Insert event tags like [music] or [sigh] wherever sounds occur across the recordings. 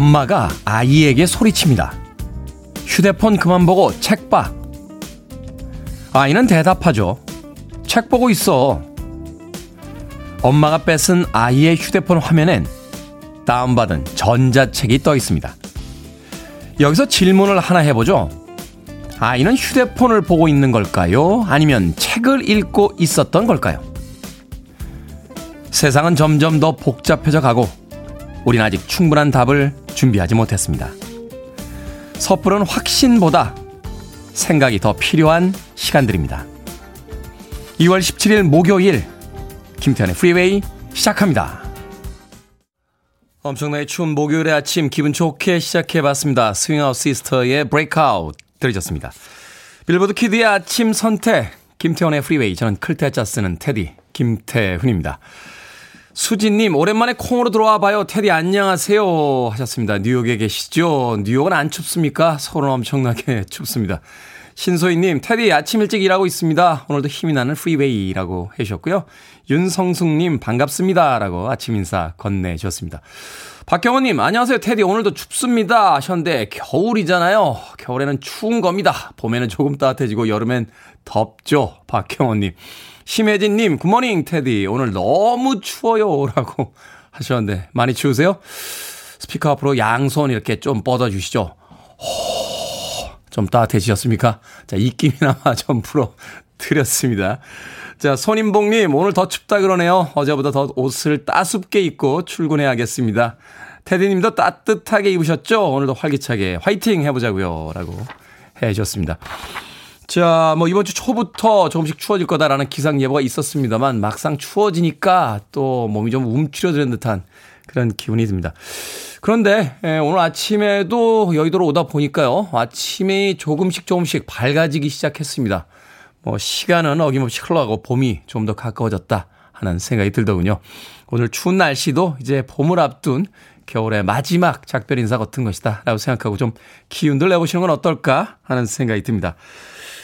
엄마가 아이에게 소리칩니다. 휴대폰 그만 보고 책 봐. 아이는 대답하죠. 책 보고 있어. 엄마가 뺏은 아이의 휴대폰 화면엔 다운받은 전자책이 떠 있습니다. 여기서 질문을 하나 해보죠. 아이는 휴대폰을 보고 있는 걸까요? 아니면 책을 읽고 있었던 걸까요? 세상은 점점 더 복잡해져 가고 우린 아직 충분한 답을 준비하지 못했습니다. 섣부른 확신보다 생각이 더 필요한 시간들입니다. 2월 17일 목요일 김태훈의 프리웨이 시작합니다. 엄청나게 추운 목요일의 아침 기분 좋게 시작해봤습니다. Swing Out Sister의 Breakout 들으셨습니다. 빌보드 키드의 아침 선택 김태훈의 프리웨이 저는 클 태 자 쓰는 테디 김태훈입니다. 수진님, 오랜만에 콩으로 들어와 봐요. 테디 안녕하세요. 하셨습니다. 뉴욕에 계시죠? 뉴욕은 안 춥습니까? 서울은 엄청나게 [laughs] 춥습니다. 신소희님, 테디 아침 일찍 일하고 있습니다. 오늘도 힘이 나는 프리웨이라고 해주셨고요. 윤성숙님, 반갑습니다. 라고 아침 인사 건네주셨습니다. 박경호님, 안녕하세요. 테디 오늘도 춥습니다. 하셨는데, 겨울이잖아요. 겨울에는 추운 겁니다. 봄에는 조금 따뜻해지고, 여름엔 덥죠. 박경호님. 심혜진님, 굿모닝, 테디. 오늘 너무 추워요. 라고 [laughs] 하셨는데, 많이 추우세요? 스피커 앞으로 양손 이렇게 좀 뻗어주시죠. 호, 좀 따뜻해지셨습니까? 자, 입김이나마 [laughs] 좀 풀어 드렸습니다. 자, 손인봉님, 오늘 더 춥다 그러네요. 어제보다 더 옷을 따숩게 입고 출근해야겠습니다. 테디님도 따뜻하게 입으셨죠? 오늘도 활기차게 화이팅 해보자고요. 라고 해 주셨습니다. 자, 뭐 이번 주 초부터 조금씩 추워질 거다라는 기상 예보가 있었습니다만 막상 추워지니까 또 몸이 좀 움츠려드는 듯한 그런 기분이 듭니다. 그런데 예, 오늘 아침에도 여의도로 오다 보니까요. 아침에 조금씩 조금씩 밝아지기 시작했습니다. 뭐 시간은 어김없이 흘러가고 봄이 좀 더 가까워졌다 하는 생각이 들더군요. 오늘 추운 날씨도 이제 봄을 앞둔 겨울의 마지막 작별 인사 같은 것이다 라고 생각하고 좀 기운들 내보시는 건 어떨까 하는 생각이 듭니다.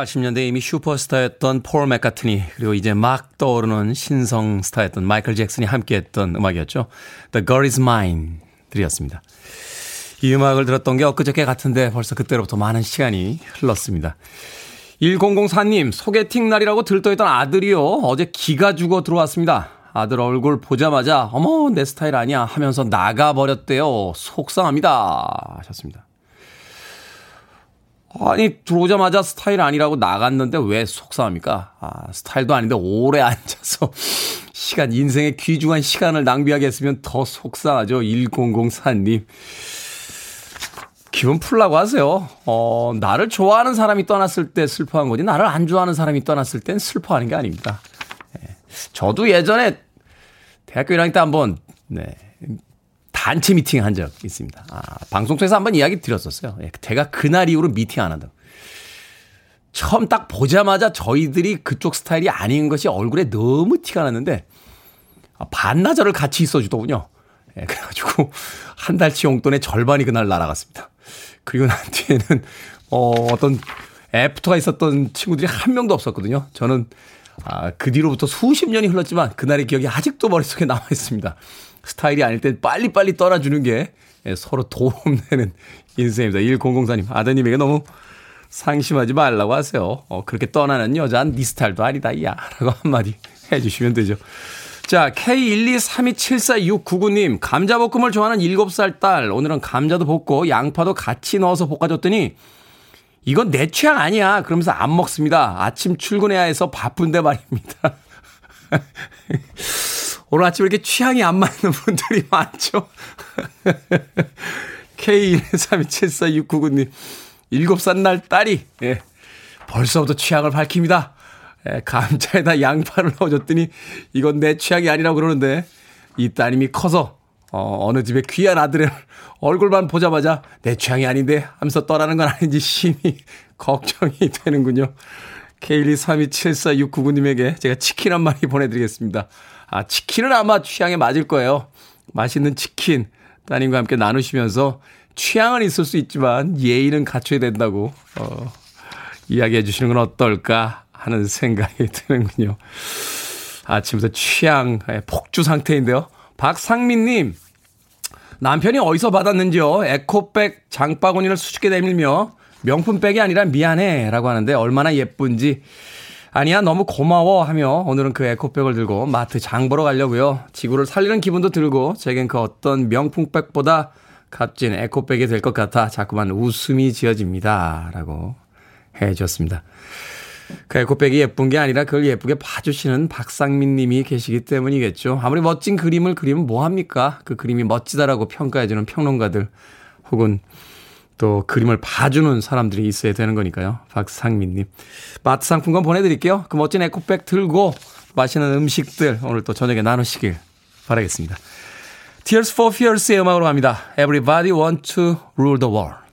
80년대 이미 슈퍼스타였던 폴 맥카트니 그리고 이제 막 떠오르는 신성 스타였던 마이클 잭슨이 함께했던 음악이었죠. The Girl Is Mine 들이었습니다. 이 음악을 들었던 게 엊그저께 같은데 벌써 그때로부터 많은 시간이 흘렀습니다. 1004님 소개팅 날이라고 들떠있던 아들이요 어제 기가 죽어 들어왔습니다. 아들 얼굴 보자마자 어머 내 스타일 아니야 하면서 나가버렸대요. 속상합니다 하셨습니다. 아니 들어오자마자 스타일 아니라고 나갔는데 왜 속상합니까? 아 스타일도 아닌데 오래 [laughs] 앉아서 시간 인생의 귀중한 시간을 낭비하게 했으면 더 속상하죠. 1004님. 기분 풀라고 하세요. 어, 나를 좋아하는 사람이 떠났을 때 슬퍼한 거지, 나를 안 좋아하는 사람이 떠났을 땐 슬퍼하는 게 아닙니다. 네. 저도 예전에 대학교 1학년 때 한번, 네, 단체 미팅 한 적 있습니다. 아, 방송통에서 한번 이야기 드렸었어요. 예, 제가 그날 이후로 미팅 안 한다고. 처음 딱 보자마자 저희들이 그쪽 스타일이 아닌 것이 얼굴에 너무 티가 났는데, 아, 반나절을 같이 있어 주더군요. 예, 그래가지고, [laughs] 한 달치 용돈의 절반이 그날 날아갔습니다. 그리고 난 뒤에는, 어, 어떤 애프터가 있었던 친구들이 한 명도 없었거든요. 저는, 아, 그 뒤로부터 수십 년이 흘렀지만, 그날의 기억이 아직도 머릿속에 남아 있습니다. 스타일이 아닐 땐 빨리빨리 떠나주는 게 예, 서로 도움되는 인생입니다. 1004님, 아드님에게 너무 상심하지 말라고 하세요. 어, 그렇게 떠나는 여자는 네 스타일도 아니다, 야. 라고 한마디 해주시면 되죠. 자, K123274699님, 감자볶음을 좋아하는 7살 딸, 오늘은 감자도 볶고 양파도 같이 넣어서 볶아줬더니, 이건 내 취향 아니야. 그러면서 안 먹습니다. 아침 출근해야 해서 바쁜데 말입니다. [laughs] 오늘 아침 이렇게 취향이 안 맞는 분들이 [laughs] 많죠. K1237469님, 7살 날 딸이, 예, 벌써부터 취향을 밝힙니다. 예, 감자에다 양파를 넣어줬더니 이건 내 취향이 아니라고 그러는데 이 따님이 커서 어, 어느 집에 귀한 아들의 얼굴만 보자마자 내 취향이 아닌데 하면서 떠나는 건 아닌지 심히 [laughs] 걱정이 되는군요. K123274699님에게 제가 치킨 한 마리 보내드리겠습니다. 아, 치킨은 아마 취향에 맞을 거예요. 맛있는 치킨 따님과 함께 나누시면서 취향은 있을 수 있지만 예의는 갖춰야 된다고 어, 이야기해 주시는 건 어떨까 하는 생각이 [laughs] 드는군요. 아침부터 취향 폭주 상태인데요. 박상민님, 남편이 어디서 받았는지요? 에코백 장바구니를 수줍게 내밀며 명품백이 아니라 미안해 라고 하는데 얼마나 예쁜지 아니야 너무 고마워 하며 오늘은 그 에코백을 들고 마트 장 보러 가려고요. 지구를 살리는 기분도 들고 제겐 그 어떤 명품백보다 값진 에코백이 될 것 같아 자꾸만 웃음이 지어집니다. 라고 해줬습니다. 그 에코백이 예쁜 게 아니라 그걸 예쁘게 봐주시는 박상민 님이 계시기 때문이겠죠. 아무리 멋진 그림을 그리면 뭐합니까? 그 그림이 멋지다라고 평가해주는 평론가들 혹은 또 그림을 봐주는 사람들이 있어야 되는 거니까요. 박상민 님. 마트 상품권 보내드릴게요. 그 멋진 에코백 들고 맛있는 음식들 오늘 또 저녁에 나누시길 바라겠습니다. Tears for Fears의 음악으로 갑니다. Everybody want to rule the world.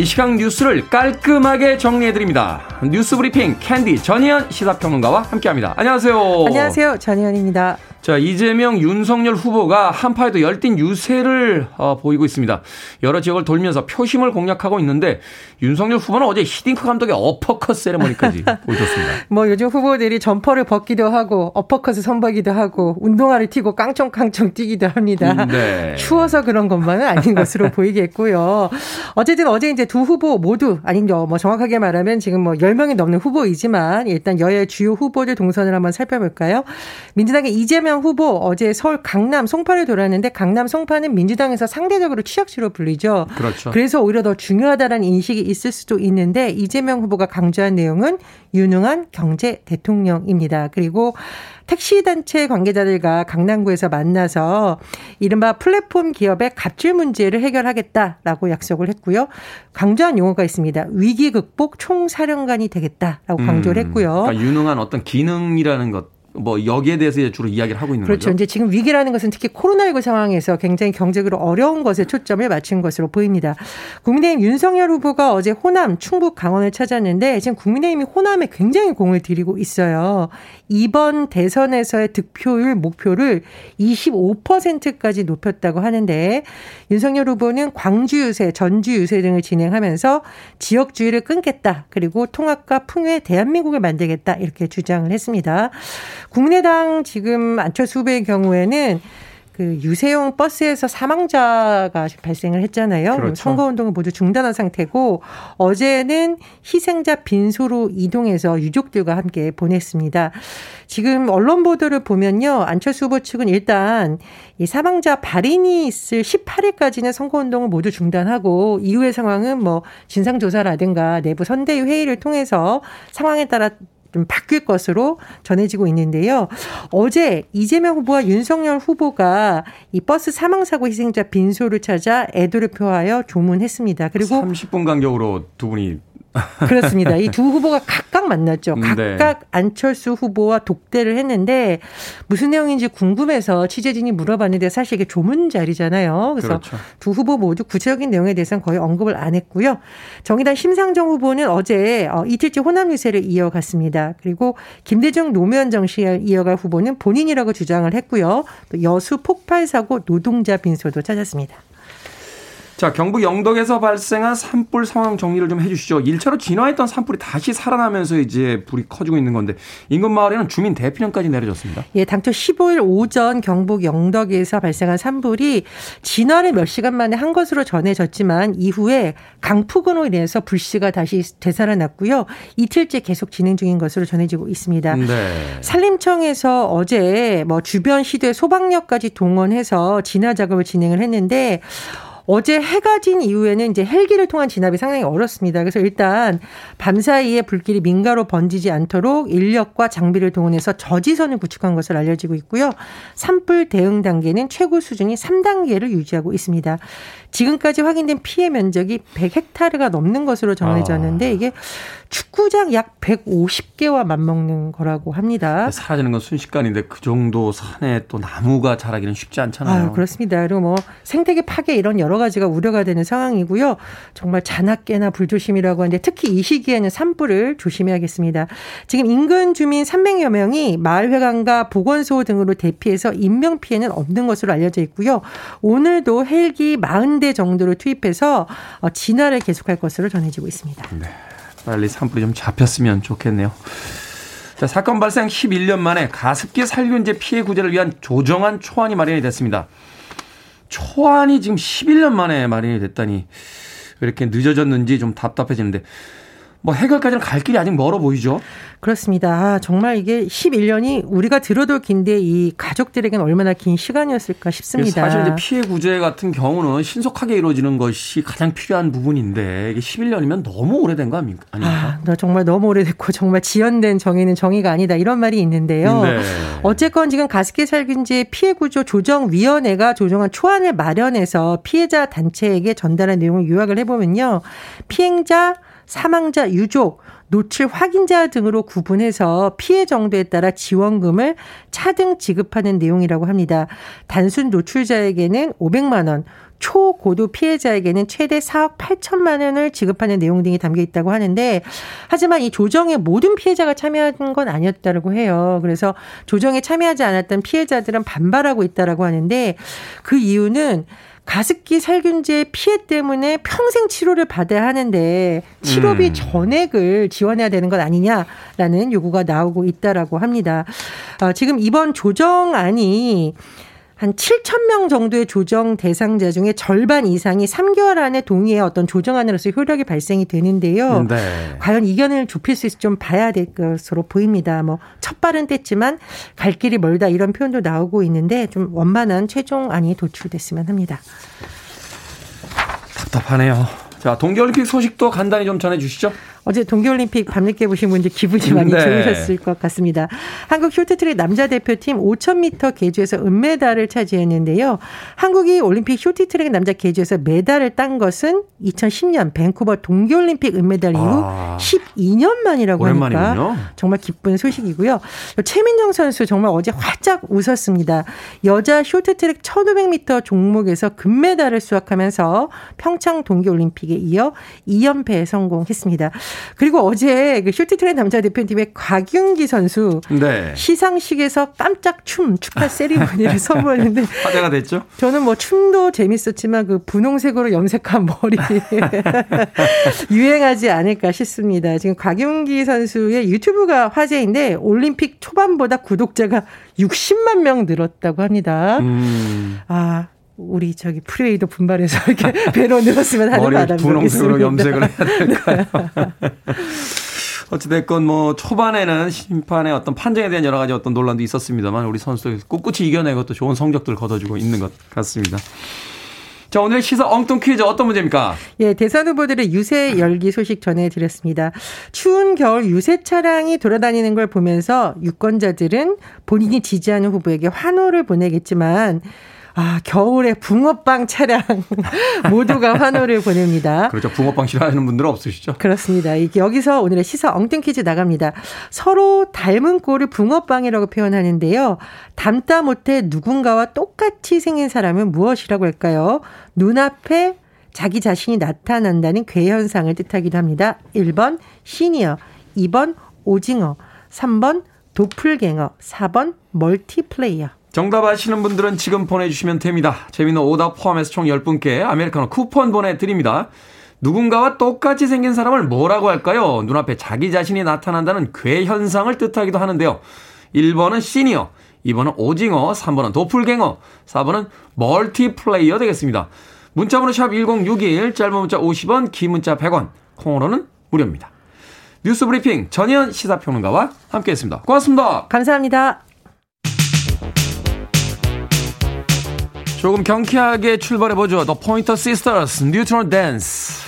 이 시각 뉴스를 깔끔하게 정리해드립니다. 뉴스 브리핑 캔디 전희연 시사평론가와 함께합니다. 안녕하세요. 안녕하세요. 전희연입니다. 자, 이재명, 윤석열 후보가 한파에도 열띤 유세를 어, 보이고 있습니다. 여러 지역을 돌면서 표심을 공략하고 있는데 윤석열 후보는 어제 히딩크 감독의 어퍼컷 세레머니까지 [laughs] 보여줬습니다. 뭐 요즘 후보들이 점퍼를 벗기도 하고 어퍼컷을 선보이기도 하고 운동화를 신고 깡총깡총 뛰기도 합니다. 음, 네. 추워서 그런 것만은 아닌 것으로 [laughs] 보이겠고요. 어쨌든 어제 이제 두 후보 모두 아니면 뭐 정확하게 말하면 지금 뭐 10명이 넘는 후보이지만 일단 여야 주요 후보들 동선을 한번 살펴볼까요? 민주당의 이재명 이재명 후보 어제 서울 강남 송파를 돌았는데 강남 송파는 민주당에서 상대적으로 취약지로 불리죠. 그렇죠. 그래서 오히려 더 중요하다는 인식이 있을 수도 있는데 이재명 후보가 강조한 내용은 유능한 경제 대통령입니다. 그리고 택시 단체 관계자들과 강남구에서 만나서 이른바 플랫폼 기업의 갑질 문제를 해결하겠다라고 약속을 했고요. 강조한 용어가 있습니다. 위기 극복 총사령관이 되겠다라고 강조를 음, 했고요. 음, 그러니까 유능한 어떤 기능이라는 것 뭐 여기에 대해서 주로 이야기를 하고 있는 그렇죠. 거죠. 이제 지금 위기라는 것은 특히 코로나19 상황에서 굉장히 경제적으로 어려운 것에 초점을 맞춘 것으로 보입니다. 국민의힘 윤석열 후보가 어제 호남, 충북, 강원을 찾았는데 지금 국민의힘이 호남에 굉장히 공을 들이고 있어요. 이번 대선에서의 득표율 목표를 25%까지 높였다고 하는데 윤석열 후보는 광주 유세, 전주 유세 등을 진행하면서 지역주의를 끊겠다. 그리고 통합과 풍요의 대한민국을 만들겠다. 이렇게 주장을 했습니다. 국내당 지금 안철수 후보의 경우에는 그 유세용 버스에서 사망자가 발생을 했잖아요. 그렇죠. 선거 운동을 모두 중단한 상태고 어제는 희생자 빈소로 이동해서 유족들과 함께 보냈습니다. 지금 언론 보도를 보면요. 안철수 후보 측은 일단 이 사망자 발인이 있을 18일까지는 선거 운동을 모두 중단하고 이후의 상황은 뭐 진상 조사라든가 내부 선대위 회의를 통해서 상황에 따라 좀 바뀔 것으로 전해지고 있는데요. 어제 이재명 후보와 윤석열 후보가 이 버스 사망 사고 희생자 빈소를 찾아 애도를 표하여 조문했습니다. 그리고 30분 간격으로 두 분이 [laughs] 그렇습니다. 이 두 후보가 각각 만났죠. 네. 각각 네. 안철수 후보와 독대를 했는데 무슨 내용인지 궁금해서 취재진이 물어봤는데 사실 이게 조문 자리잖아요. 그래서 그렇죠. 두 후보 모두 구체적인 내용에 대해서는 거의 언급을 안 했고요. 정의당 심상정 후보는 어제 어, 이틀째 호남 유세를 이어갔습니다. 그리고 김대중 노무현 정시를 이어갈 후보는 본인이라고 주장을 했고요. 또 여수 폭발 사고 노동자 빈소도 찾았습니다. 자, 경북 영덕에서 발생한 산불 상황 정리를 좀 해주시죠. 일차로 진화했던 산불이 다시 살아나면서 이제 불이 커지고 있는 건데 인근 마을에는 주민 대피령까지 내려졌습니다. 예, 당초 15일 오전 경북 영덕에서 발생한 산불이 진화를 몇 시간 만에 한 것으로 전해졌지만 이후에 강풍으로 인해서 불씨가 다시 되살아났고요. 이틀째 계속 진행 중인 것으로 전해지고 있습니다. 네. 산림청에서 어제 뭐 주변 시도의 소방력까지 동원해서 진화 작업을 진행을 했는데 어제 해가 진 이후에는 이제 헬기를 통한 진압이 상당히 어렵습니다. 그래서 일단 밤사이에 불길이 민가로 번지지 않도록 인력과 장비를 동원해서 저지선을 구축한 것으로 알려지고 있고요. 산불 대응 단계는 최고 수준이 3단계를 유지하고 있습니다. 지금까지 확인된 피해 면적이 100헥타르가 넘는 것으로 정해졌는데 아. 이게 축구장 약 150개와 맞먹는 거라고 합니다. 사라지는 건 순식간인데 그 정도 산에 또 나무가 자라기는 쉽지 않잖아요. 아유, 그렇습니다. 그리고 뭐 생태계 파괴 이런 여러 가지가 우려가 되는 상황이고요. 정말 잔악계나 불조심이라고 하는데 특히 이 시기에는 산불을 조심해야겠습니다. 지금 인근 주민 300여 명이 마을회관과 보건소 등으로 대피해서 인명 피해는 없는 것으로 알려져 있고요. 오늘도 헬기 40대 정도를 투입해서 어, 진화를 계속할 것으로 전해지고 있습니다. 네. 빨리 산불이 좀 잡혔으면 좋겠네요. 자, 사건 발생 11년 만에 가습기 살균제 피해 구제를 위한 조정안 초안이 마련이 됐습니다. 초안이 지금 11년 만에 마련이 됐다니 왜 이렇게 늦어졌는지 좀 답답해지는데 뭐 해결까지는 갈 길이 아직 멀어 보이죠. 그렇습니다. 아, 정말 이게 11년이 우리가 들어도 긴데 이 가족들에게는 얼마나 긴 시간이었을까 싶습니다. 사실 이제 피해 구제 같은 경우는 신속하게 이루어지는 것이 가장 필요한 부분인데 이게 11년이면 너무 오래된 거 아닙니까? 아, 나 정말 너무 오래됐고 정말 지연된 정의는 정의가 아니다 이런 말이 있는데요. 네. 어쨌건 지금 가습기 살균제 피해 구조 조정 위원회가 조정한 초안을 마련해서 피해자 단체에게 전달한 내용을 요약을 해보면요. 피해자 사망자 유족, 노출 확인자 등으로 구분해서 피해 정도에 따라 지원금을 차등 지급하는 내용이라고 합니다. 단순 노출자에게는 500만 원, 초고도 피해자에게는 최대 4억 8천만 원을 지급하는 내용 등이 담겨 있다고 하는데 하지만 이 조정에 모든 피해자가 참여한 건 아니었다고 해요. 그래서 조정에 참여하지 않았던 피해자들은 반발하고 있다라고 하는데 그 이유는 가습기 살균제 피해 때문에 평생 치료를 받아야 하는데 치료비 음. 전액을 지원해야 되는 것 아니냐라는 요구가 나오고 있다라고 합니다. 어, 지금 이번 조정안이 한 7천 명 정도의 조정 대상자 중에 절반 이상이 3개월 안에 동의해 어떤 조정안으로서 효력이 발생이 되는데요. 네. 과연 이견을 좁힐 수 있을지 좀 봐야 될 것으로 보입니다. 뭐 첫 발은 뗐지만 갈 길이 멀다 이런 표현도 나오고 있는데 좀 원만한 최종안이 도출됐으면 합니다. 답답하네요. 자, 동계올림픽 소식도 간단히 좀 전해 주시죠. 어제 동계올림픽 밤늦게 보신 분들 기분이 많이 네. 좋으셨을 것 같습니다. 한국 쇼트트랙 남자 대표팀 5000m 계주에서 은메달을 차지했는데요. 한국이 올림픽 쇼트트랙 남자 계주에서 메달을 딴 것은 2010년 밴쿠버 동계올림픽 은메달 이후 아. 12년 만이라고 오랜만이군요. 하니까 정말 기쁜 소식이고요. 최민정 선수 정말 어제 활짝 웃었습니다. 여자 쇼트트랙 1500m 종목에서 금메달을 수확하면서 평창 동계올림픽에 이어 2연패에 성공했습니다. 그리고 어제 그 쇼트트랙 남자 대표팀의 곽윤기 선수 네. 시상식에서 깜짝 춤 축하 [laughs] 세리머니를 선보였는데 화제가 됐죠. 저는 뭐 춤도 재밌었지만 그 분홍색으로 염색한 머리 [laughs] 유행하지 않을까 싶습니다. 지금 곽윤기 선수의 유튜브가 화제인데 올림픽 초반보다 구독자가 60만 명 늘었다고 합니다. 음. 아 우리 저기 프리웨이도 분발해서 이렇게 [laughs] 배로 늘었으면 하는 바람이 분홍색으로 염색을 해야 될까요? [laughs] 어찌됐건 뭐 초반에는 심판의 어떤 판정에 대한 여러 가지 어떤 논란도 있었습니다만 우리 선수들 꿋꿋이 이겨내고 또 좋은 성적들을 거둬주고 있는 것 같습니다. 자, 오늘 시사 엉뚱 퀴즈 어떤 문제입니까? 예, 대선 후보들의 유세 열기 소식 전해드렸습니다. 추운 겨울 유세 차량이 돌아다니는 걸 보면서 유권자들은 본인이 지지하는 후보에게 환호를 보내겠지만 아, 겨울에 붕어빵 차량 [laughs] 모두가 환호를 보냅니다. 그렇죠. 붕어빵 싫어하는 분들은 없으시죠? 그렇습니다. 여기서 오늘의 시사 엉뚱 퀴즈 나갑니다. 서로 닮은 꼴을 붕어빵이라고 표현하는데요. 닮다 못해 누군가와 똑같이 생긴 사람은 무엇이라고 할까요? 눈앞에 자기 자신이 나타난다는 괴현상을 뜻하기도 합니다. 1번 시니어, 2번 오징어, 3번 도플갱어, 4번 멀티플레이어. 정답 아시는 분들은 지금 보내주시면 됩니다. 재미는 오답 포함해서 총 10분께 아메리카노 쿠폰 보내드립니다. 누군가와 똑같이 생긴 사람을 뭐라고 할까요? 눈앞에 자기 자신이 나타난다는 괴현상을 뜻하기도 하는데요. 1번은 시니어, 2번은 오징어, 3번은 도플갱어, 4번은 멀티플레이어 되겠습니다. 문자번호 샵 1061, 짧은 문자 50원, 긴 문자 100원, 콩으로는 무료입니다. 뉴스 브리핑 전현 시사평론가와 함께했습니다. 고맙습니다. 감사합니다. 조금 경쾌하게 출발해보죠. The Pointer Sisters, Neutral Dance.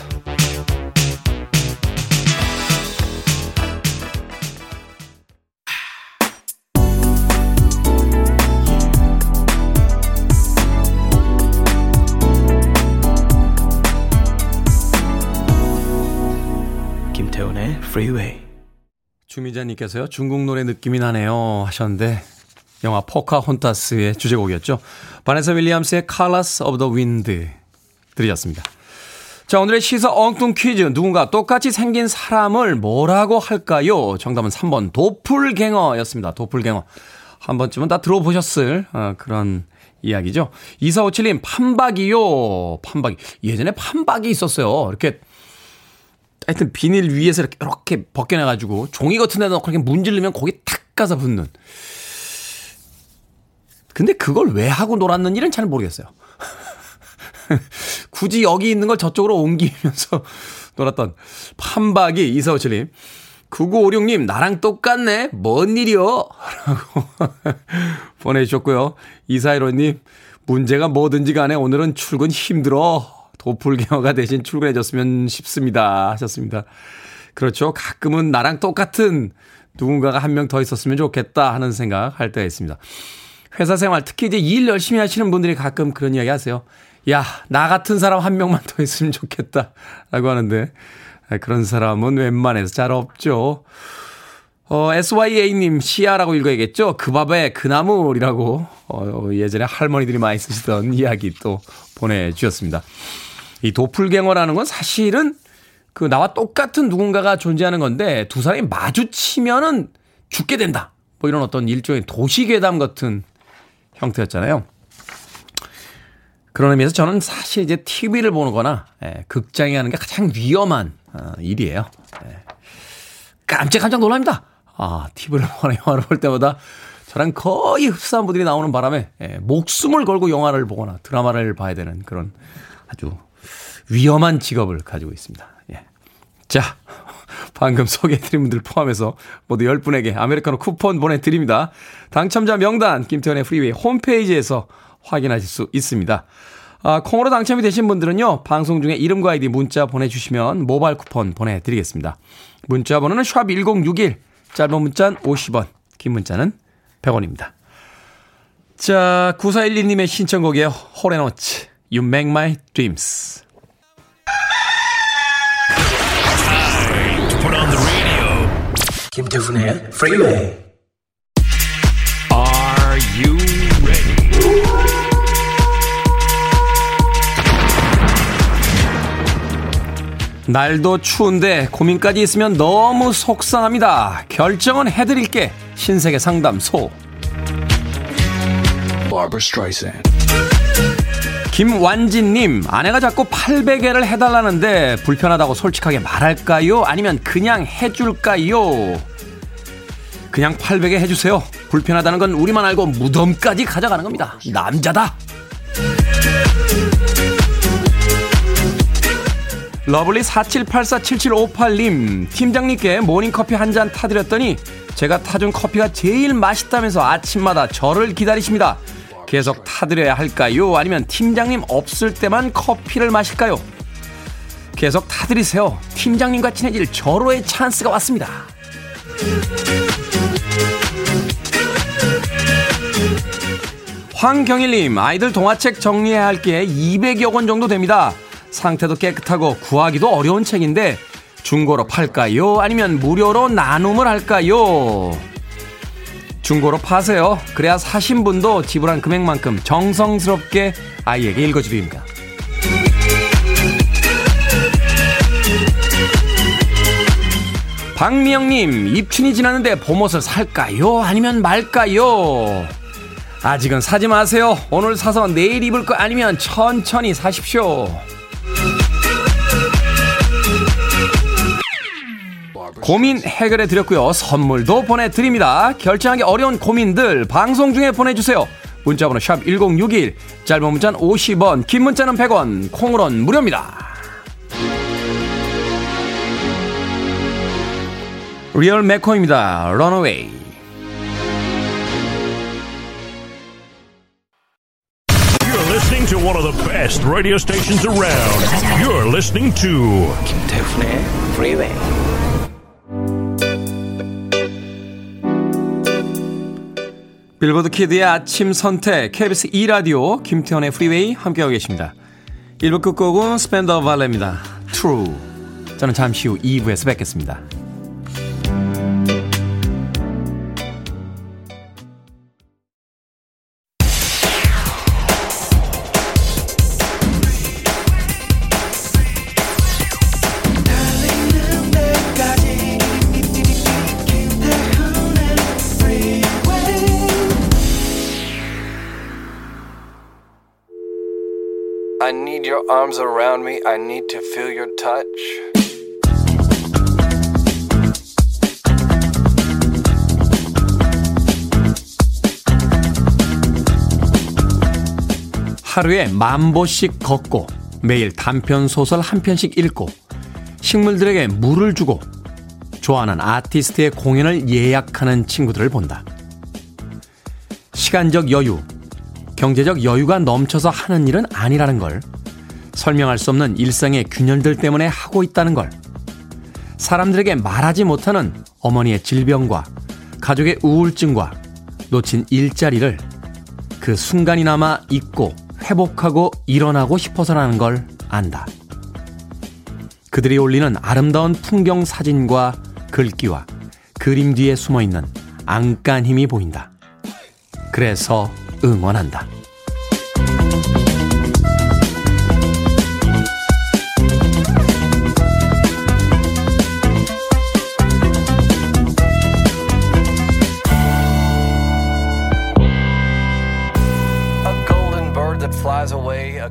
김태훈의 Freeway. 주미자님께서요, 중국 노래 느낌이 나네요. 하셨는데, 영화 포카혼타스의 주제곡이었죠. 바네사 윌리엄스의 Colors of the Wind 들으셨습니다. 자, 오늘의 시사 엉뚱 퀴즈. 누군가 똑같이 생긴 사람을 뭐라고 할까요? 정답은 3번 도플갱어였습니다. 도플갱어. 한 번쯤은 다 들어보셨을 어, 그런 이야기죠. 2457님, 판박이요. 판박이. 예전에 판박이 있었어요. 이렇게 하여튼 비닐 위에서 이렇게, 이렇게 벗겨내가지고 종이 같은 데다 이렇게 문지르면 거기 탁 가서 붙는. 근데 그걸 왜 하고 놀았는지는 잘 모르겠어요. [laughs] 굳이 여기 있는 걸 저쪽으로 옮기면서 [laughs] 놀았던 판박이 이사오칠님. 9956님, 나랑 똑같네? 뭔 일이요? 라고 [laughs] 보내주셨고요. 이사이로님, 문제가 뭐든지 간에 오늘은 출근 힘들어. 도플갱어가 대신 출근해줬으면 싶습니다. 하셨습니다. 그렇죠. 가끔은 나랑 똑같은 누군가가 한 명 더 있었으면 좋겠다 하는 생각 할 때가 있습니다. 회사 생활, 특히 이제 일 열심히 하시는 분들이 가끔 그런 이야기 하세요. 야, 나 같은 사람 한 명만 더 있으면 좋겠다. 라고 하는데, 그런 사람은 웬만해서 잘 없죠. 어, SYA님, 시야라고 읽어야겠죠? 그 밥에 그 나물이라고, 어, 예전에 할머니들이 많이 쓰시던 [laughs] 이야기 또 보내주셨습니다. 이 도플갱어라는 건 사실은 그 나와 똑같은 누군가가 존재하는 건데 두 사람이 마주치면은 죽게 된다. 뭐 이런 어떤 일종의 도시괴담 같은 형태였잖아요. 그런 의미에서 저는 사실 이제 TV를 보는 거나 예, 극장에 가는 게 가장 위험한 어, 일이에요. 예. 깜짝깜짝 놀랍니다. 아, TV를 보거나 영화를 볼 때마다 저랑 거의 흡사한 분들이 나오는 바람에 예, 목숨을 걸고 영화를 보거나 드라마를 봐야 되는 그런 아주 위험한 직업을 가지고 있습니다. 예. 자, 방금 소개해드린 분들 포함해서 모두 10분에게 아메리카노 쿠폰 보내드립니다. 당첨자 명단 김태훈의 프리웨이 홈페이지에서 확인하실 수 있습니다. 아, 콩으로 당첨이 되신 분들은요, 방송 중에 이름과 아이디 문자 보내주시면 모바일 쿠폰 보내드리겠습니다. 문자 번호는 샵 1061, 짧은 문자는 50원, 긴 문자는 100원입니다. 자, 9412님의 신청곡이에요. 호레노츠, You Make My Dreams. 김태훈의 Freeway. Are you ready? 날도 추운데 고민까지 있으면 너무 속상합니다. 결정은 해드릴게. 신세계 상담소. 김완진님, 아내가 자꾸 800개를 해달라는데 불편하다고 솔직하게 말할까요? 아니면 그냥 해줄까요? 그냥 800개 해주세요. 불편하다는 건 우리만 알고 무덤까지 가져가는 겁니다. 남자다! 러블리 47847758님, 팀장님께 모닝커피 한 잔 타드렸더니 제가 타준 커피가 제일 맛있다면서 아침마다 저를 기다리십니다. 계속 타드려야 할까요? 아니면 팀장님 없을 때만 커피를 마실까요? 계속 타드리세요. 팀장님과 친해질 절호의 찬스가 왔습니다. 황경일님, 아이들 동화책 정리해야 할 게 200여 권 정도 됩니다. 상태도 깨끗하고 구하기도 어려운 책인데 중고로 팔까요? 아니면 무료로 나눔을 할까요? 중고로 파세요. 그래야 사신 분도 지불한 금액만큼 정성스럽게 아이에게 읽어주립니다. 박미영님, 입춘이 지났는데 봄옷을 살까요? 아니면 말까요? 아직은 사지 마세요. 오늘 사서 내일 입을 거 아니면 천천히 사십시오. 고민 해결해 드렸고요. 선물도 보내드립니다. 결정하기 어려운 고민들 방송 중에 보내주세요. 문자번호 샵 1061, 짧은 문자는 50원, 긴 문자는 100원, 콩으로는 무료입니다. 리얼 맥코이입니다. Runaway. You're listening to one of the best radio stations around. You're listening to 김태훈의 Freeway. 빌보드 kid의 아침 선택 KBS 2 라디오 김태훈의 프리웨이 함께하고 계십니다. 1부 끝곡은 스팬다우 발레입니다. True. 저는 잠시 후 2부에서 뵙겠습니다. Your arms around me. I need to feel your touch. 하루에 만 보씩 걷고 매일 단편 소설 한 편씩 읽고 식물들에게 물을 주고 좋아하는 아티스트의 공연을 예약하는 친구들을 본다. 시간적 여유, 경제적 여유가 넘쳐서 하는 일은 아니라는 걸 설명할 수 없는 일상의 균열들 때문에 하고 있다는 걸 사람들에게 말하지 못하는 어머니의 질병과 가족의 우울증과 놓친 일자리를 그 순간이나마 잊고 회복하고 일어나고 싶어서라는 걸 안다. 그들이 올리는 아름다운 풍경 사진과 글귀와 그림 뒤에 숨어 있는 안간 힘이 보인다. 그래서 응원한다.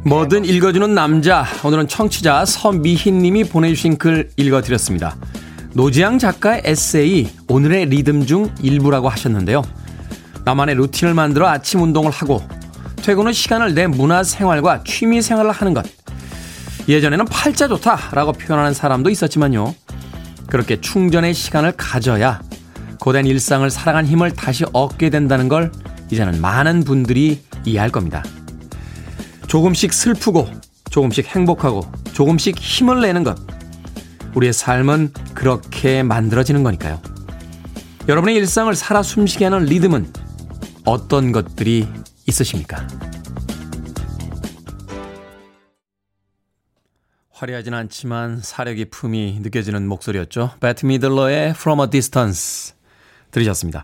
뭐든 읽어주는 남자. 오늘은 청취자 서미희님이 보내주신 글 읽어드렸습니다. 노지양 작가의 에세이 오늘의 리듬 중 일부라고 하셨는데요. 나만의 루틴을 만들어 아침 운동을 하고 퇴근 후 시간을 내 문화 생활과 취미 생활을 하는 것. 예전에는 팔자 좋다라고 표현하는 사람도 있었지만요. 그렇게 충전의 시간을 가져야 고된 일상을 살아간 힘을 다시 얻게 된다는 걸 이제는 많은 분들이 이해할 겁니다. 조금씩 슬프고 조금씩 행복하고 조금씩 힘을 내는 것. 우리의 삶은 그렇게 만들어지는 거니까요. 여러분의 일상을 살아 숨쉬게 하는 리듬은 어떤 것들이 있으십니까? 화려하진 않지만 사려 깊음이 느껴지는 목소리였죠. 베트 미들러의 From a Distance 들으셨습니다.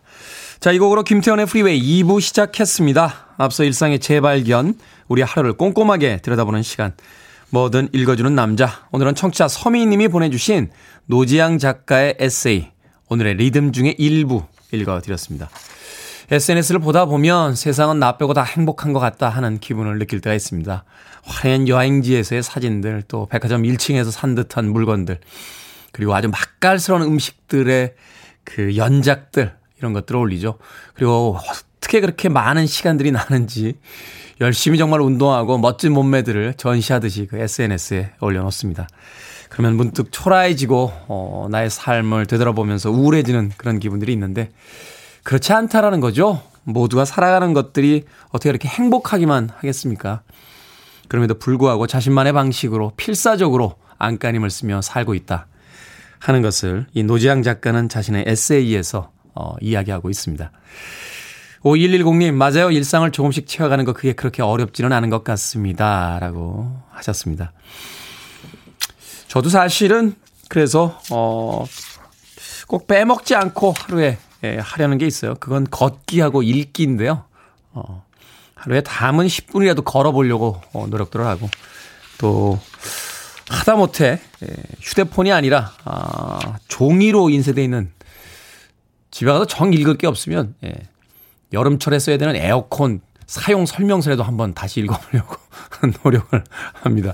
자, 이 곡으로 김태훈의 프리웨이 2부 시작했습니다. 앞서 일상의 재발견, 우리 하루를 꼼꼼하게 들여다보는 시간. 뭐든 읽어주는 남자. 오늘은 청취자 서미님이 보내주신 노지양 작가의 에세이, 오늘의 리듬 중에 일부 읽어드렸습니다. SNS를 보다 보면 세상은 나 빼고 다 행복한 것 같다 하는 기분을 느낄 때가 있습니다. 화려한 여행지에서의 사진들, 또 백화점 1층에서 산 듯한 물건들, 그리고 아주 맛깔스러운 음식들의 그 연작들, 이런 것들을 올리죠. 그리고 어떻게 그렇게 많은 시간들이 나는지 열심히 정말 운동하고 멋진 몸매들을 전시하듯이 그 SNS에 올려놓습니다. 그러면 문득 초라해지고, 어, 나의 삶을 되돌아보면서 우울해지는 그런 기분들이 있는데, 그렇지 않다라는 거죠. 모두가 살아가는 것들이 어떻게 이렇게 행복하기만 하겠습니까? 그럼에도 불구하고 자신만의 방식으로 필사적으로 안간힘을 쓰며 살고 있다 하는 것을 이 노지양 작가는 자신의 에세이에서 어, 이야기하고 있습니다. 5110님, 맞아요. 일상을 조금씩 채워가는 거 그게 그렇게 어렵지는 않은 것 같습니다. 라고 하셨습니다. 저도 사실은 그래서, 어, 꼭 빼먹지 않고 하루에 예, 하려는 게 있어요. 그건 걷기하고 읽기인데요. 어, 하루에 담은 10분이라도 걸어보려고 어, 노력들을 하고 또 하다못해 예, 휴대폰이 아니라 아, 종이로 인쇄되어 있는 집에 가서 정 읽을 게 없으면 예, 여름철에 써야 되는 에어컨 사용 설명서라도 한번 다시 읽어보려고 [laughs] 노력을 합니다.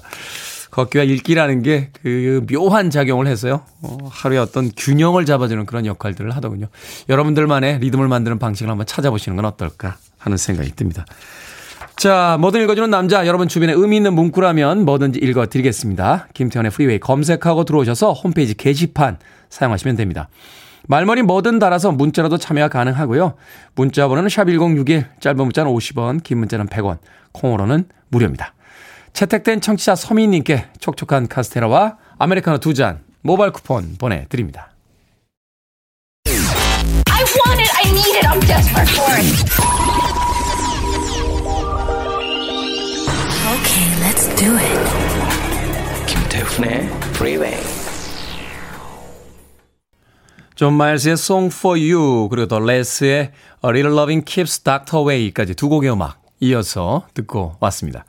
걷기와 읽기라는 게 그 묘한 작용을 해서요. 어, 하루에 어떤 균형을 잡아주는 그런 역할들을 하더군요. 여러분들만의 리듬을 만드는 방식을 한번 찾아보시는 건 어떨까 하는 생각이 듭니다. 자, 뭐든 읽어주는 남자, 여러분 주변에 의미 있는 문구라면 뭐든지 읽어드리겠습니다. 김태훈의 프리웨이 검색하고 들어오셔서 홈페이지 게시판 사용하시면 됩니다. 말머리 뭐든 달아서 문자라도 참여가 가능하고요. 문자 번호는 샵1061, 짧은 문자는 50원, 긴 문자는 100원, 콩으로는 무료입니다. 채택된 청취자 서민님께 촉촉한 카스테라와 아메리카노 두 잔 모바일 쿠폰 보내드립니다. I want it. I need it. I'm desperate for it. Okay, let's do it. 김태훈의 Freeway. 존 마일스의 Song for You 그리고 더 레스의 A Little Loving Keeps Doctor Away까지 두 곡의 음악 이어서 듣고 왔습니다.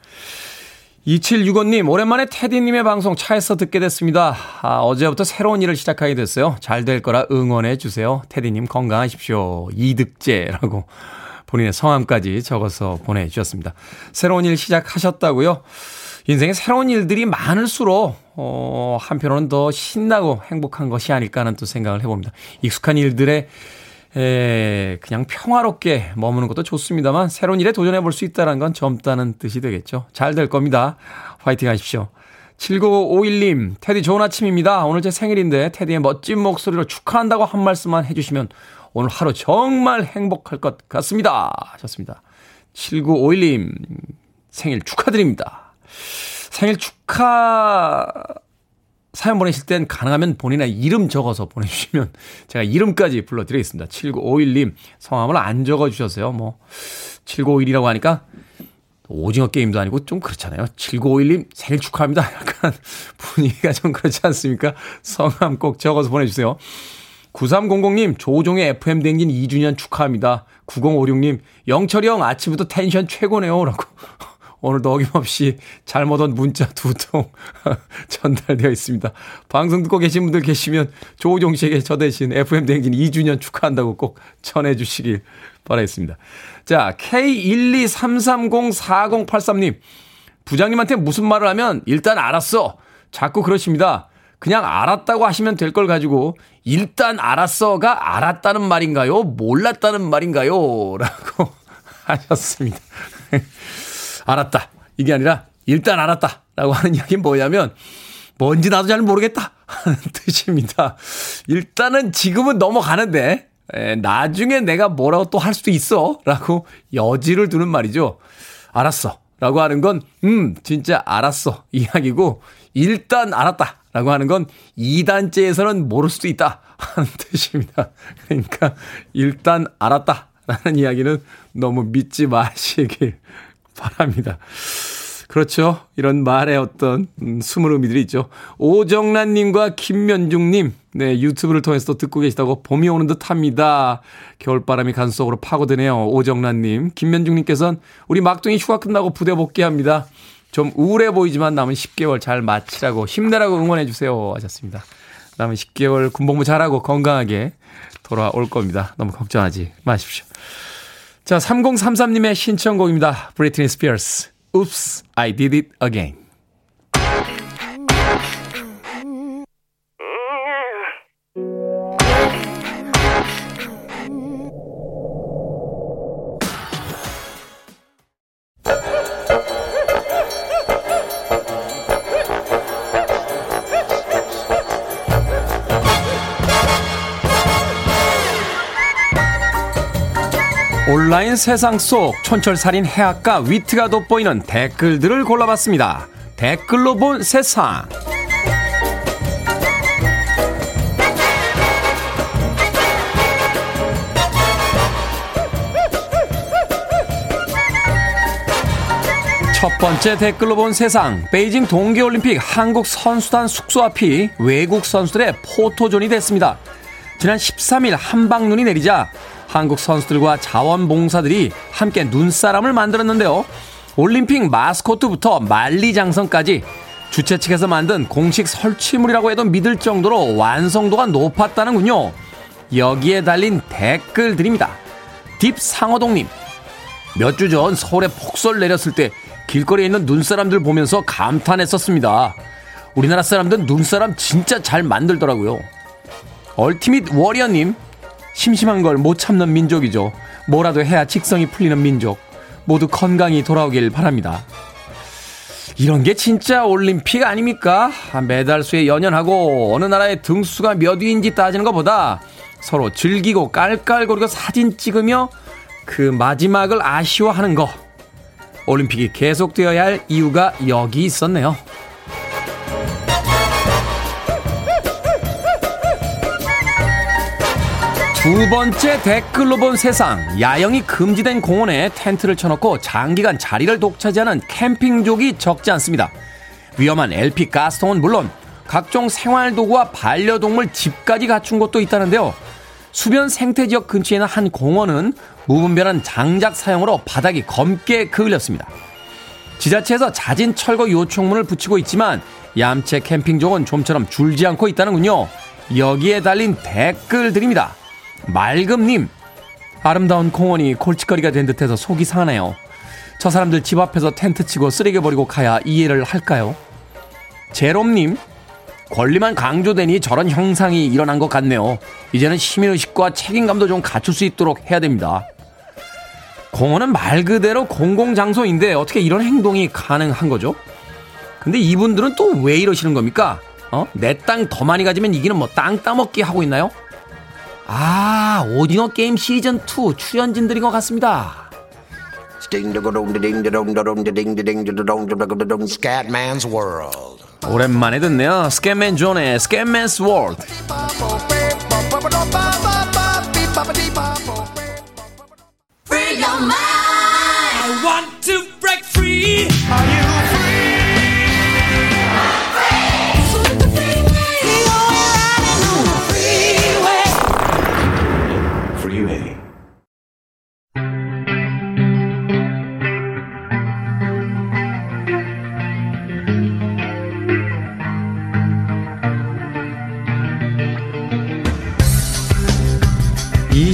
2765님, 오랜만에 테디님의 방송 차에서 듣게 됐습니다. 아, 어제부터 새로운 일을 시작하게 됐어요. 잘 될 거라 응원해 주세요. 테디님 건강하십시오. 이득제라고 본인의 성함까지 적어서 보내주셨습니다. 새로운 일 시작하셨다고요? 인생에 새로운 일들이 많을수록, 어, 한편으로는 더 신나고 행복한 것이 아닐까 하는 또 생각을 해봅니다. 익숙한 일들에 에, 그냥 평화롭게 머무는 것도 좋습니다만 새로운 일에 도전해 볼 수 있다는 건 젊다는 뜻이 되겠죠. 잘 될 겁니다. 화이팅 하십시오. 7951님, 테디 좋은 아침입니다. 오늘 제 생일인데 테디의 멋진 목소리로 축하한다고 한 말씀만 해주시면 오늘 하루 정말 행복할 것 같습니다. 하셨습니다. 7951님, 생일 축하드립니다. 생일 축하 사연 보내실 땐 가능하면 본인의 이름 적어서 보내주시면 [laughs] 제가 이름까지 불러드리겠습니다. 7951님 성함을 안 적어주셔서요. 뭐 7951이라고 하니까 오징어 게임도 아니고 좀 그렇잖아요. 7951님 생일 축하합니다. [laughs] 약간 분위기가 좀 그렇지 않습니까? 성함 꼭 적어서 보내주세요. 9300님 조종의 FM 댕진 2주년 축하합니다. 9056님 영철이 형 아침부터 텐션 최고네요. 라고 [laughs] 오늘도 어김없이 잘못 온 문자 두 통 [laughs] 전달되어 있습니다. 방송 듣고 계신 분들 계시면 조우종 씨에게 저 대신 FM 대행진 2주년 축하한다고 꼭 전해 주시길 바라겠습니다. 자, K123304083님. 부장님한테 무슨 말을 하면 일단 알았어. 자꾸 그러십니다. 그냥 알았다고 하시면 될 걸 가지고 일단 알았어가 알았다는 말인가요? 몰랐다는 말인가요? [laughs] 라고 하셨습니다. [laughs] 알았다. 이게 아니라 일단 알았다. 라고 하는 이야기는 뭐냐면 뭔지 나도 잘 모르겠다. [laughs] 하는 뜻입니다. 일단은 지금은 넘어가는데 에, 나중에 내가 뭐라고 또 할 수도 있어. 라고 여지를 두는 말이죠. 알았어. 라고 하는 건, 음, 진짜 알았어. 이야기고, 일단 알았다. 라고 하는 건 2단째에서는 모를 수도 있다. 하는 [laughs] 뜻입니다. 그러니까, 일단 알았다. 라는 이야기는 너무 믿지 마시길 [laughs] 바랍니다. 그렇죠. 이런 말에 어떤 음, 숨은 의미들이 있죠. 오정란님과 김면중님, 네 유튜브를 통해서 또 듣고 계시다고 봄이 오는 듯합니다. 겨울바람이 간 속으로 파고드네요. 오정란님, 김면중님께서는 우리 막둥이 휴가 끝나고 부대 복귀합니다. 좀 우울해 보이지만 남은 10개월 잘 마치라고 힘내라고 응원해 주세요 하셨습니다. 남은 10개월 군복무 잘하고 건강하게 돌아올 겁니다. 너무 걱정하지 마십시오. 자, 3033님의 신청곡입니다. 브리트니 스피어스. Oops, I did it again. 온라인 세상 속 촌철살인 해악과 위트가 돋보이는 댓글들을 골라봤습니다. 댓글로 본 세상. 첫 번째 댓글로 본 세상. 베이징 동계올림픽 한국 선수단 숙소 앞이 외국 선수들의 포토존이 됐습니다. 지난 13일 한방눈이 내리자 한국 선수들과 자원봉사들이 함께 눈사람을 만들었는데요. 올림픽 마스코트부터 만리장성까지 주최 측에서 만든 공식 설치물이라고 해도 믿을 정도로 완성도가 높았다는군요. 여기에 달린 댓글들입니다. 딥상어동님. 몇 주 전 서울에 폭설 내렸을 때 길거리에 있는 눈사람들 보면서 감탄했었습니다. 우리나라 사람들은 눈사람 진짜 잘 만들더라고요. 얼티밋 워리어님. 심심한 걸 못 참는 민족이죠. 뭐라도 해야 직성이 풀리는 민족. 모두 건강히 돌아오길 바랍니다. 이런 게 진짜 올림픽 아닙니까? 메달 수에 연연하고 어느 나라의 등수가 몇 위인지 따지는 것보다 서로 즐기고 깔깔거리고 사진 찍으며 그 마지막을 아쉬워하는 거. 올림픽이 계속되어야 할 이유가 여기 있었네요. 두 번째 댓글로 본 세상. 야영이 금지된 공원에 텐트를 쳐놓고 장기간 자리를 독차지하는 캠핑족이 적지 않습니다. 위험한 LP 가스통은 물론 각종 생활도구와 반려동물 집까지 갖춘 곳도 있다는데요. 수변 생태지역 근처에 있는 한 공원은 무분별한 장작 사용으로 바닥이 검게 그을렸습니다. 지자체에서 자진 철거 요청문을 붙이고 있지만 얌체 캠핑족은 좀처럼 줄지 않고 있다는군요. 여기에 달린 댓글들입니다. 맑음님, 아름다운 공원이 골칫거리가 된 듯해서 속이 상하네요. 저 사람들 집 앞에서 텐트 치고 쓰레기 버리고 가야 이해를 할까요? 제롬님, 권리만 강조되니 저런 형상이 일어난 것 같네요. 이제는 시민의식과 책임감도 좀 갖출 수 있도록 해야 됩니다. 공원은 말 그대로 공공장소인데 어떻게 이런 행동이 가능한 거죠? 근데 이분들은 또 왜 이러시는 겁니까? 어? 내 땅 더 많이 가지면 이기는 뭐 땅 따먹기 하고 있나요? 아, 오디오 게임 시즌 2 출연진들인 것 같습니다. Scatman's World. 오랜만에 듣네요. 스캔맨 존의 스캔맨스 월드. Free your mind. I want to break free. Free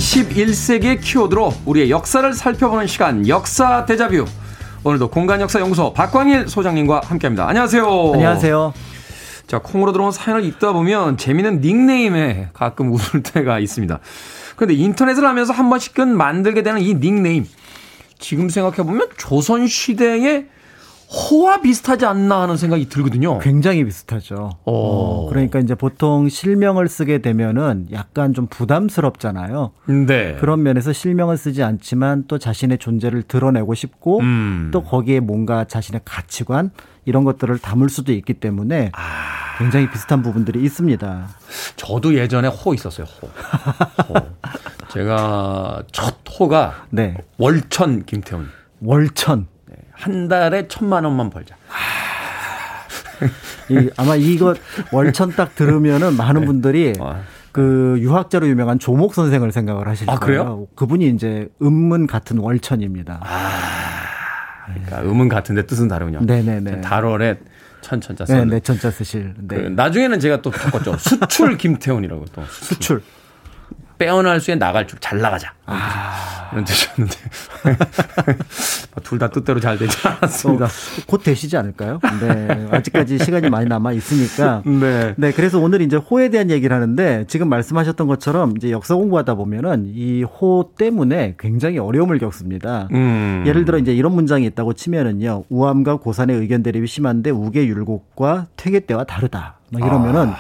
21세기의 키워드로 우리의 역사를 살펴보는 시간 역사 대자뷰 오늘도 공간역사연구소 박광일 소장님과 함께합니다. 안녕하세요. 안녕하세요. 자 콩으로 들어온 사연을 읽다 보면 재미있는 닉네임에 가끔 웃을 때가 있습니다. 그런데 인터넷을 하면서 한 번씩은 만들게 되는 이 닉네임 지금 생각해 보면 조선 시대의 호와 비슷하지 않나 하는 생각이 들거든요. 굉장히 비슷하죠. 어. 어, 그러니까 이제 보통 실명을 쓰게 되면은 약간 좀 부담스럽잖아요. 네. 그런 면에서 실명을 쓰지 않지만 또 자신의 존재를 드러내고 싶고 음. 또 거기에 뭔가 자신의 가치관 이런 것들을 담을 수도 있기 때문에 아. 굉장히 비슷한 부분들이 있습니다. 저도 예전에 호 있었어요, 호. 호. 제가 첫 호가 네. 월천 김태훈. 월천. 한 달에 천만 원만 벌자. 이, 아마 이거 월천 딱 들으면은 많은 분들이 어. 그 유학자로 유명한 조목 선생을 생각을 하실 아, 거예요. 그래요? 그분이 이제 음문 같은 월천입니다. 그러니까 음은 같은데 뜻은 다르군요. 네네네. 달월에 천천자 네, 쓰는. 네, 천자 쓰실. 그 네. 나중에는 제가 또 바꿨죠. 수출 김태훈이라고 또. 수출. 빼어날 수에 나갈 줄 잘 나가자. 아. 이런 뜻이었는데. [laughs] 둘 다 뜻대로 잘 되지 않았습니다. 어, 곧 되시지 않을까요? 네. 아직까지 시간이 많이 남아 있으니까. 네. 네. 그래서 오늘 이제 호에 대한 얘기를 하는데 지금 말씀하셨던 것처럼 이제 역사 공부하다 보면은 이 호 때문에 굉장히 어려움을 겪습니다. 음. 예를 들어 이제 이런 문장이 있다고 치면은요. 우암과 고산의 의견 대립이 심한데 우계 율곡과 퇴계 때와 다르다. 막 이러면은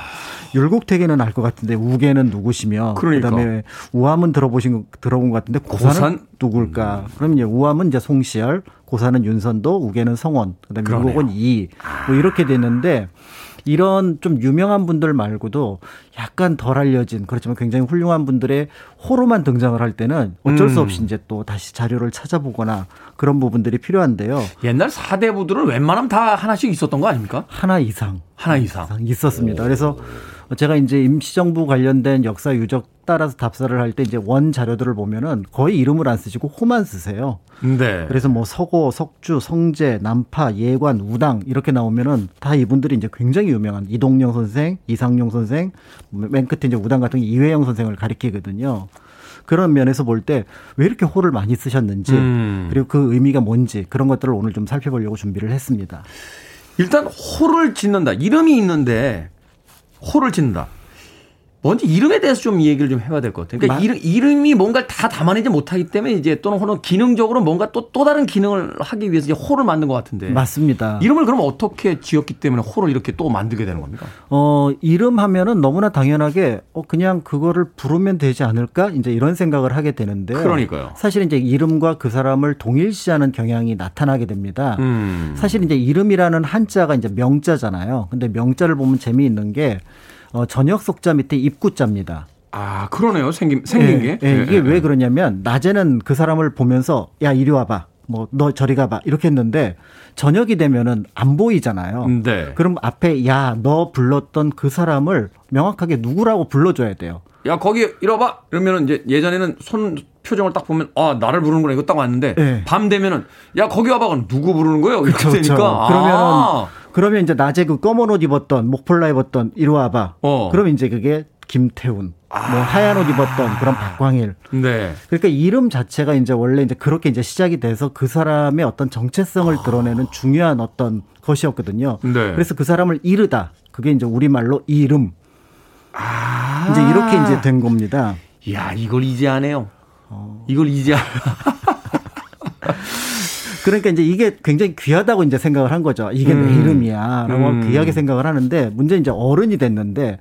율곡퇴계는 알 것 같은데 우계는 누구시며 그러니까. 그다음에 우암은 들어보신 들어본 것 같은데 고산은 고산? 누굴까? 그럼 이제 우암은 이제 송시열, 고산은 윤선도, 우계는 성원, 그다음에 그러네요. 율곡은 이. 뭐 이렇게 됐는데 이런 좀 유명한 분들 말고도 약간 덜 알려진 그렇지만 굉장히 훌륭한 분들의 호로만 등장을 할 때는 어쩔 수 음. 없이 이제 또 다시 자료를 찾아보거나 그런 부분들이 필요한데요. 옛날 사대부들은 웬만하면 다 하나씩 있었던 거 아닙니까? 하나 이상. 하나 이상. 있었습니다. 그래서 제가 이제 임시정부 관련된 역사 유적 따라서 답사를 할 때 이제 원 자료들을 보면은 거의 이름을 안 쓰시고 호만 쓰세요. 네. 그래서 뭐 서고, 석주, 성제, 남파, 예관, 우당 이렇게 나오면은 다 이분들이 이제 굉장히 유명한 이동영 선생, 이상용 선생, 맨 끝에 이제 우당 같은 게 이회영 선생을 가리키거든요. 그런 면에서 볼 때 왜 이렇게 호를 많이 쓰셨는지 음. 그리고 그 의미가 뭔지 그런 것들을 오늘 좀 살펴보려고 준비를 했습니다. 일단 호를 짓는다. 이름이 있는데 호를 짓는다. 먼저 이름에 대해서 좀 얘기를 좀 해봐야 될 것 같아요. 그러니까 이름, 이름 이 뭔가를 다 담아내지 못하기 때문에 이제 또는 혹은 기능적으로 뭔가 또, 또 다른 기능을 하기 위해서 이제 호를 만든 것 같은데. 맞습니다. 이름을 그럼 어떻게 지었기 때문에 호를 이렇게 또 만들게 되는 겁니까? 어, 이름 하면은 너무나 당연하게 어, 그냥 그거를 부르면 되지 않을까? 이제 이런 생각을 하게 되는데. 그러니까요. 사실 이제 이름과 그 사람을 동일시하는 경향이 나타나게 됩니다. 음. 사실 이제 이름이라는 한자가 이제 명자잖아요. 근데 명자를 보면 재미있는 게 어, 저녁 속자 밑에 입구자입니다. 아, 그러네요. 생긴, 생긴 네, 게. 네, 이게 왜 그러냐면, 낮에는 그 사람을 보면서, 야, 이리 와봐. 뭐, 너 저리 가봐. 이렇게 했는데, 저녁이 되면은 안 보이잖아요. 네. 그럼 앞에, 야, 너 불렀던 그 사람을 명확하게 누구라고 불러줘야 돼요. 야, 거기 이리 와봐. 이러면은 이제 예전에는 손 표정을 딱 보면, 아, 나를 부르는구나. 이거 딱 왔는데, 네. 밤 되면은, 야, 거기 와봐. 그럼 누구 부르는 거예요? 이렇게 그렇죠, 되니까. 그러면은, 아. 그러면 이제 낮에 그 검은 옷 입었던 목폴라 입었던 이리 와봐. 어. 그러면 이제 그게 김태훈. 아. 뭐 하얀 옷 입었던 그런 박광일. 네. 그러니까 이름 자체가 이제 원래 이제 그렇게 이제 시작이 돼서 그 사람의 어떤 정체성을 아. 드러내는 중요한 어떤 것이었거든요. 네. 그래서 그 사람을 이르다. 그게 이제 우리말로 이름. 아. 이제 이렇게 이제 된 겁니다. 야, 이걸 이제 하네요. 어. 이걸 [laughs] 이제 [laughs] 그러니까 이제 이게 굉장히 귀하다고 이제 생각을 한 거죠. 이게 음. 내 이름이야라고 음. 귀하게 생각을 하는데 문제 이제 어른이 됐는데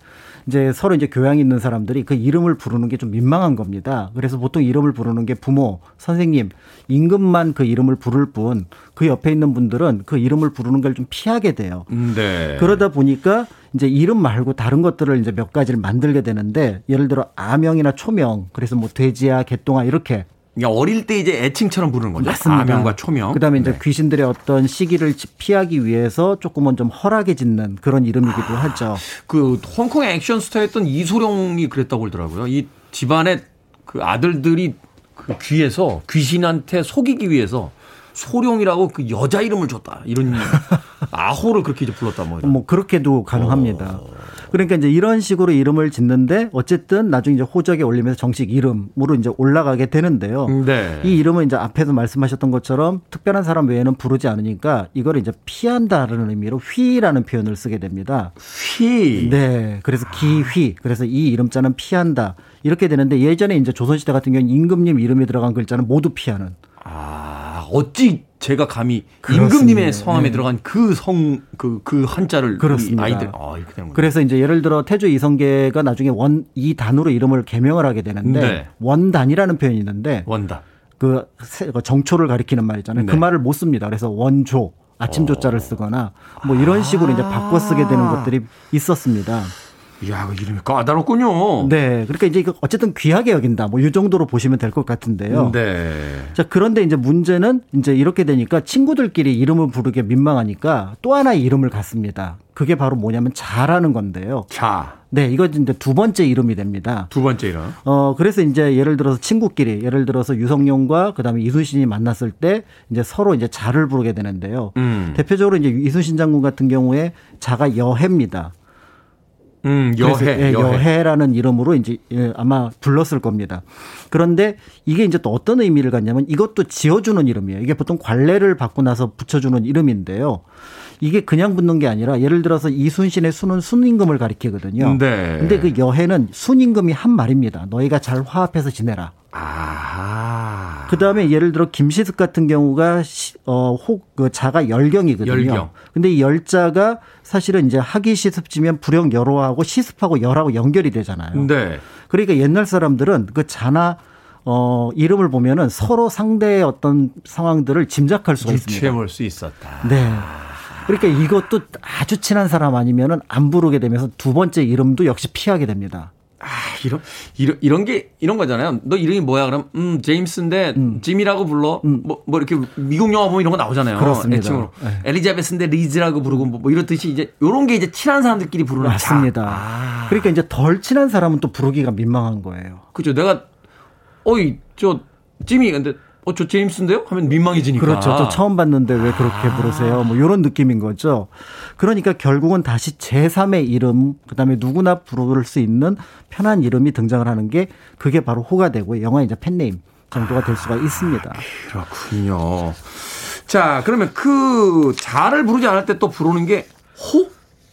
이제 서로 이제 교양이 있는 사람들이 그 이름을 부르는 게 좀 민망한 겁니다. 그래서 보통 이름을 부르는 게 부모, 선생님, 임금만 그 이름을 부를 뿐 그 옆에 있는 분들은 그 이름을 부르는 걸 좀 피하게 돼요. 음, 네. 그러다 보니까 이제 이름 말고 다른 것들을 이제 몇 가지를 만들게 되는데 예를 들어 아명이나 초명, 그래서 뭐 돼지야, 개똥아 이렇게 그러니까 어릴 때 이제 애칭처럼 부르는 거죠. 맞습니다. 아명과 초명. 그다음에 이제 네. 귀신들의 어떤 시기를 피하기 위해서 조금은 좀 허락해 짓는 그런 이름이기도 아, 하죠. 그 홍콩 액션 스타였던 이소룡이 그랬다고 그러더라고요. 이 집안의 그 아들들이 그 귀에서 귀신한테 속이기 위해서 소룡이라고 그 여자 이름을 줬다. 이런 [laughs] 아호를 그렇게 이제 불렀다 뭐. 뭐 그렇게도 가능합니다. 어. 그러니까 이제 이런 식으로 이름을 짓는데 어쨌든 나중에 이제 호적에 올리면서 정식 이름으로 이제 올라가게 되는데요. 네. 이 이름은 이제 앞에서 말씀하셨던 것처럼 특별한 사람 외에는 부르지 않으니까 이걸 이제 피한다라는 의미로 휘라는 표현을 쓰게 됩니다. 휘. 네. 그래서 기휘. 그래서 이 이름자는 피한다. 이렇게 되는데 예전에 이제 조선시대 같은 경우는 임금님 이름이 들어간 글자는 모두 피하는. 아, 어찌 제가 감히 그렇습니다. 임금님의 성함에 네. 들어간 그 성, 그, 그 한자를 그렇습니다. 아이들, 아, 이렇게 되는 그래서 이제 예를 들어 태조 이성계가 나중에 원, 이 단으로 이름을 개명을 하게 되는데 네. 원단이라는 표현이 있는데 원단. 그, 그 정초를 가리키는 말이잖아요. 그 네. 그 말을 못 씁니다. 그래서 원조, 아침 조자를 쓰거나 뭐 이런 식으로 아. 이제 바꿔 쓰게 되는 것들이 있었습니다. 이야, 그 이름이 까다롭군요. 네. 그러니까 이제 어쨌든 귀하게 여긴다. 뭐 이 정도로 보시면 될 것 같은데요. 네. 자, 그런데 이제 문제는 이제 이렇게 되니까 친구들끼리 이름을 부르기 민망하니까 또 하나의 이름을 갖습니다. 그게 바로 뭐냐면 자라는 건데요. 자. 네, 이거 이제 두 번째 이름이 됩니다. 두 번째 이름. 어, 그래서 이제 예를 들어서 친구끼리, 예를 들어서 유성룡과 그다음에 이순신이 만났을 때 이제 서로 이제 자를 부르게 되는데요. 음. 대표적으로 이제 이순신 장군 같은 경우에 자가 여해입니다. 음, 여해, 예, 여해. 라는 이름으로 이제 예, 아마 불렀을 겁니다. 그런데 이게 이제 또 어떤 의미를 갖냐면 이것도 지어주는 이름이에요. 이게 보통 관례를 받고 나서 붙여주는 이름인데요. 이게 그냥 붙는 게 아니라 예를 들어서 이순신의 순은 순임금을 가리키거든요. 네. 근데 그 여해는 순임금이 한 말입니다. 너희가 잘 화합해서 지내라. 아. 그 다음에 예를 들어 김시습 같은 경우가 어, 혹, 그 자가 열경이거든요. 열경. 근데 이 열자가 사실은 이제 학위 시습지면 불영 여로하고 시습하고 열하고 연결이 되잖아요. 네. 그러니까 옛날 사람들은 그 자나 어, 이름을 보면은 서로 상대의 어떤 상황들을 짐작할 수가 있습니다. 유추해 볼수 있었다. 네. 그러니까 이것도 아주 친한 사람 아니면은 안 부르게 되면서 두 번째 이름도 역시 피하게 됩니다. 아, 이런, 이런, 이런 게, 이런 거잖아요. 너 이름이 뭐야? 그럼, 음, 제임스인데, 음. 짐이라고 불러? 음. 뭐, 뭐, 이렇게 미국 영화 보면 이런 거 나오잖아요. 그렇습니다. 애칭으로. 네. 엘리자베스인데 리즈라고 부르고, 뭐, 뭐, 이렇듯이 이제, 요런 게 이제 친한 사람들끼리 부르는 맞습니다. 아. 그러니까 이제 덜 친한 사람은 또 부르기가 민망한 거예요. 그죠. 내가, 어이, 저, 짐이, 근데, 어, 저 제임스인데요? 하면 민망해지니까. 그렇죠. 저 처음 봤는데 왜 그렇게 아. 부르세요? 뭐 이런 느낌인 거죠. 그러니까 결국은 다시 제3의 이름, 그 다음에 누구나 부를 수 있는 편한 이름이 등장을 하는 게 그게 바로 호가 되고 영화 이제 팬네임 정도가 될 수가 있습니다. 그렇군요. 자, 그러면 그 자를 부르지 않을 때 또 부르는 게 호?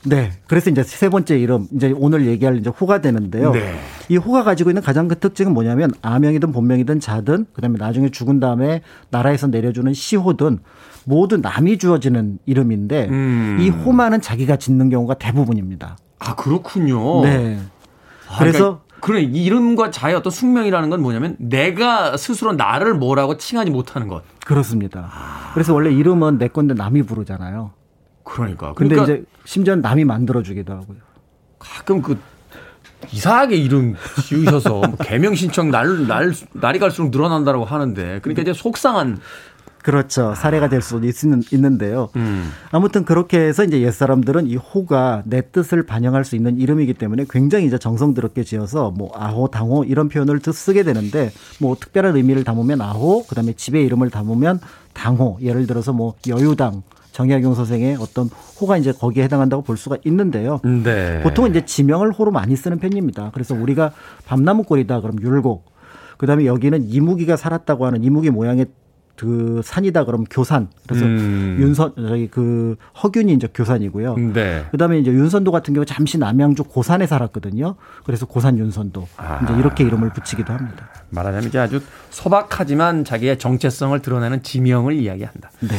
네. 그래서 이제 세 번째 이름, 이제 오늘 얘기할 이제 호가 되는데요. 네. 이 호가 가지고 있는 가장 큰 특징은 뭐냐면 아명이든 본명이든 자든 그다음에 나중에 죽은 다음에 나라에서 내려주는 시호든 모두 남이 주어지는 이름인데 음. 이 호만은 자기가 짓는 경우가 대부분입니다. 아, 그렇군요. 네. 아, 그래서 그러니까 그래 이 이름과 자의 어떤 숙명이라는 건 뭐냐면 내가 스스로 나를 뭐라고 칭하지 못하는 것. 그렇습니다. 그래서 원래 이름은 내 건데 남이 부르잖아요. 그러니까. 근데 그러니까 이제 심지어는 남이 만들어주기도 하고요. 가끔 그 이상하게 이름 지으셔서 뭐 개명 신청 날, 날, 날이 갈수록 늘어난다고 하는데 그러니까 이제 속상한 그렇죠. 사례가 될 수도 있는, 있는데요. 음. 아무튼 그렇게 해서 이제 옛사람들은 이 호가 내 뜻을 반영할 수 있는 이름이기 때문에 굉장히 이제 정성스럽게 지어서 뭐 아호, 당호 이런 표현을 드- 쓰게 되는데 뭐 특별한 의미를 담으면 아호, 그 다음에 집의 이름을 담으면 당호. 예를 들어서 뭐 여유당, 정약용 선생의 어떤 호가 이제 거기에 해당한다고 볼 수가 있는데요. 네. 보통은 이제 지명을 호로 많이 쓰는 편입니다. 그래서 우리가 밤나무골이다 그럼 율곡. 그다음에 여기는 이무기가 살았다고 하는 이무기 모양의 그 산이다 그럼 교산. 그래서 음. 윤선 저기 그 허균이 이제 교산이고요. 네. 그다음에 이제 윤선도 같은 경우 잠시 남양주 고산에 살았거든요. 그래서 고산 윤선도 아. 이제 이렇게 이름을 붙이기도 합니다. 말하자면 이제 아주 소박하지만 자기의 정체성을 드러내는 지명을 이야기한다. 네.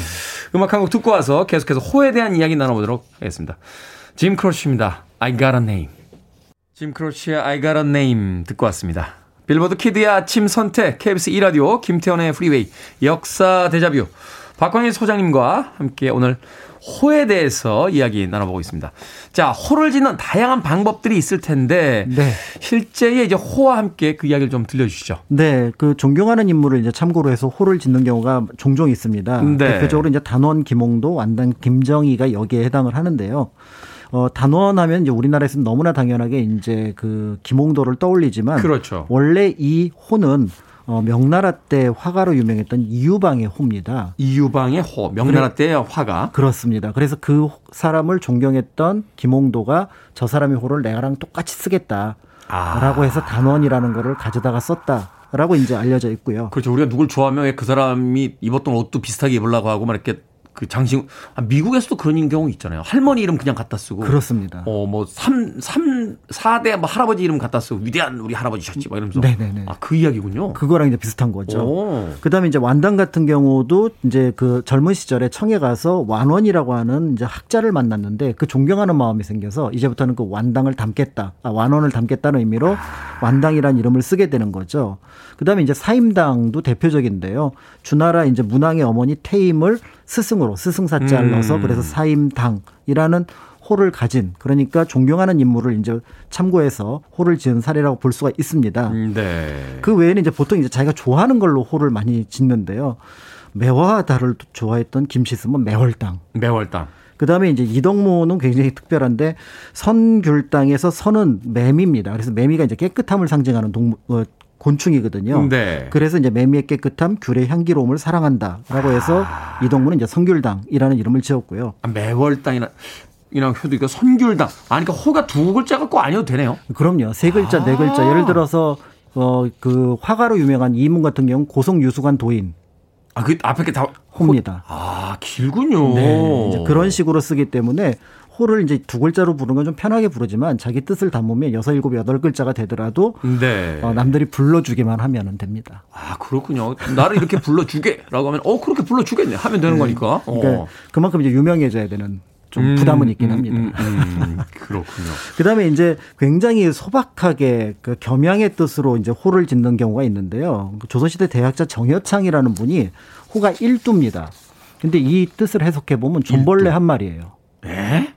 음악 한 곡 듣고 와서 계속해서 호에 대한 이야기 나눠보도록 하겠습니다. 짐 크로쉬입니다. I got a name. 짐 크로쉬의 I got a name 듣고 왔습니다. 빌보드 kid의 아침 선택, KBS 2라디오, 김태훈의 프리웨이, 역사 데자뷰, 박광일 소장님과 함께 오늘 호에 대해서 이야기 나눠보고 있습니다. 자, 호를 짓는 다양한 방법들이 있을 텐데, 네. 실제의 이제 호와 함께 그 이야기를 좀 들려주시죠. 네, 그 존경하는 인물을 이제 참고로 해서 호를 짓는 경우가 종종 있습니다. 네. 대표적으로 이제 단원 김홍도, 완당 김정희가 여기에 해당을 하는데요. 어, 단원하면 이제 우리나라에서는 너무나 당연하게 이제 그 김홍도를 떠올리지만 그렇죠. 원래 이 호는 어, 명나라 때 화가로 유명했던 이유방의 호입니다. 이유방의 호, 명나라 때의 화가. 그렇습니다. 그래서 그 사람을 존경했던 김홍도가 저 사람의 호를 내가랑 똑같이 쓰겠다라고 아. 해서 단원이라는 거를 가져다가 썼다 라고 이제 알려져 있고요. 그렇죠. 우리가 누굴 좋아하면 왜 그 사람이 입었던 옷도 비슷하게 입으려고 하고 막 이렇게 그 장식, 아, 미국에서도 그런 경우 있잖아요. 할머니 이름 그냥 갖다 쓰고. 그렇습니다. 어, 뭐, 삼, 삼, 사대 뭐 할아버지 이름 갖다 쓰고 위대한 우리 할아버지셨지. 막 이러면서. 네네네. 아, 그 이야기군요. 그거랑 이제 비슷한 거죠. 오. 그다음에 이제 완당 같은 경우도 이제 그 젊은 시절에 청에 가서 완원이라고 하는 이제 학자를 만났는데 그 존경하는 마음이 생겨서 이제부터는 그 완당을 담겠다, 아, 완원을 담겠다는 의미로 완당이라는 이름을 쓰게 되는 거죠. 그다음에 이제 사임당도 대표적인데요. 주나라 이제 문왕의 어머니 태임을 스승으로 스승사자를 음. 넣어서 그래서 사임당이라는 호를 가진 그러니까 존경하는 인물을 이제 참고해서 호를 지은 사례라고 볼 수가 있습니다. 음, 네. 그 외에는 이제 보통 이제 자기가 좋아하는 걸로 호를 많이 짓는데요. 매화와 달을 좋아했던 김시슴은 매월당. 매월당. 그 다음에 이제 이덕모는 굉장히 특별한데 선귤당에서 선은 매미입니다. 그래서 매미가 이제 깨끗함을 상징하는 동물, 어, 곤충이거든요. 네. 그래서 이제 매미의 깨끗함, 귤의 향기로움을 사랑한다라고 해서 이덕모는 이제 선귤당이라는 이름을 지었고요. 아, 매월당이나, 이랑 효도 이거 선귤당. 아니, 그러니까 호가 두 글자 갖고 아니어도 되네요. 그럼요. 세 글자, 네 글자. 예를 들어서 어, 그 화가로 유명한 이문 같은 경우 고성 유수관 도인 아, 그 앞에 게 다. 호입니다. 아, 길군요. 네. 그런 식으로 쓰기 때문에 호를 이제 두 글자로 부르는 건 좀 편하게 부르지만 자기 뜻을 담으면 여섯, 일곱, 여덟 글자가 되더라도 네. 어, 남들이 불러주기만 하면 됩니다. 아, 그렇군요. 나를 이렇게 불러주게. 라고 하면, 어, 그렇게 불러주겠네. 하면 되는 거니까. 그러니까 어. 그만큼 이제 유명해져야 되는 좀 음, 부담은 있긴 음, 합니다. 음, 음. 그렇군요. [laughs] 그다음에 이제 굉장히 소박하게 그 겸양의 뜻으로 이제 호를 짓는 경우가 있는데요. 그 조선시대 대학자 정여창이라는 분이 호가 일두입니다. 근데 이 뜻을 해석해 보면 존벌레 한 마리예요. 에?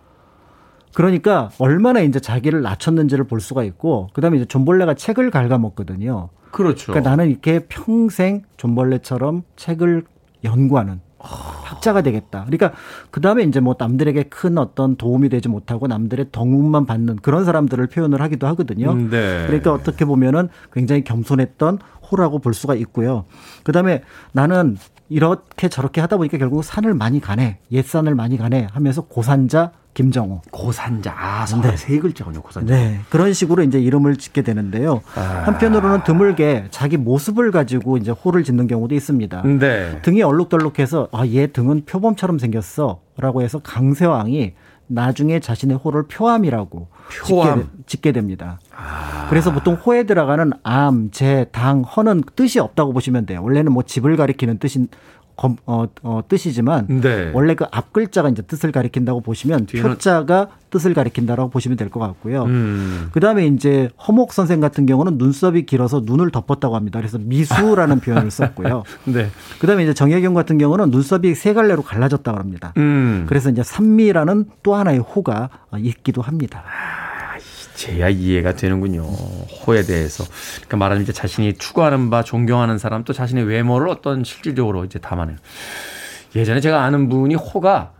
그러니까 얼마나 이제 자기를 낮췄는지를 볼 수가 있고 그다음에 이제 존벌레가 책을 갉아먹거든요. 그렇죠. 그러니까 나는 이렇게 평생 존벌레처럼 책을 연구하는 학자가 되겠다. 그러니까 그 다음에 이제 뭐 남들에게 큰 어떤 도움이 되지 못하고 남들의 덕문만 받는 그런 사람들을 표현을 하기도 하거든요. 음, 네. 그러니까 어떻게 보면은 굉장히 겸손했던 호라고 볼 수가 있고요. 그 다음에 나는 이렇게 저렇게 하다 보니까 결국 산을 많이 가네. 옛산을 많이 가네 하면서 고산자 김정호. 고산자. 아, 네. 세 글자군요, 고산자. 네. 그런 식으로 이제 이름을 짓게 되는데요. 아. 한편으로는 드물게 자기 모습을 가지고 이제 호를 짓는 경우도 있습니다. 네. 등이 얼룩덜룩해서 아, 얘 등은 표범처럼 생겼어. 라고 해서 강세왕이 나중에 자신의 호를 표암이라고 표암. 짓게, 짓게 됩니다. 아. 그래서 보통 호에 들어가는 암, 재, 당, 허는 뜻이 없다고 보시면 돼요. 원래는 뭐 집을 가리키는 뜻인 검, 어, 어, 뜻이지만 네. 원래 그 앞 글자가 이제 뜻을 가리킨다고 보시면 뒤에는... 표자가 뜻을 가리킨다라고 보시면 될 것 같고요. 음. 그다음에 이제 허목 선생 같은 경우는 눈썹이 길어서 눈을 덮었다고 합니다. 그래서 미수라는 표현을 썼고요. [laughs] 네. 그다음에 이제 정혜경 같은 경우는 눈썹이 세 갈래로 갈라졌다고 합니다. 음. 그래서 이제 산미라는 또 하나의 호가 있기도 합니다. 제야 이해가 되는군요. 호에 대해서. 그러니까 말하자면 이제 자신이 추구하는 바, 존경하는 사람 또 자신의 외모를 어떤 실질적으로 이제 담아내는. 예전에 제가 아는 분이 호가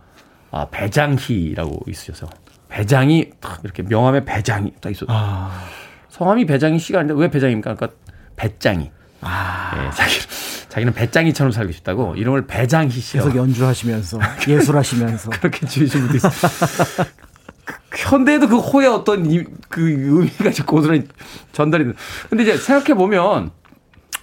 아, 배장희라고 있으셔서 배장이 딱 이렇게 명함에 배장이 딱 있어. 아. 성함이 배장희 씨가 아닌데 왜 배장입니까? 그러니까 배짱이. 아. 예, 자기 자기는 배짱이처럼 살고 싶다고 이름을 배장희 씨요. 계속 연주하시면서 예술하시면서 [laughs] 그렇게 지으신 분도 있어요. [laughs] 현대에도 그 호의 어떤 이, 그 의미가 고스란히 전달이 돼. 근데 이제 생각해 보면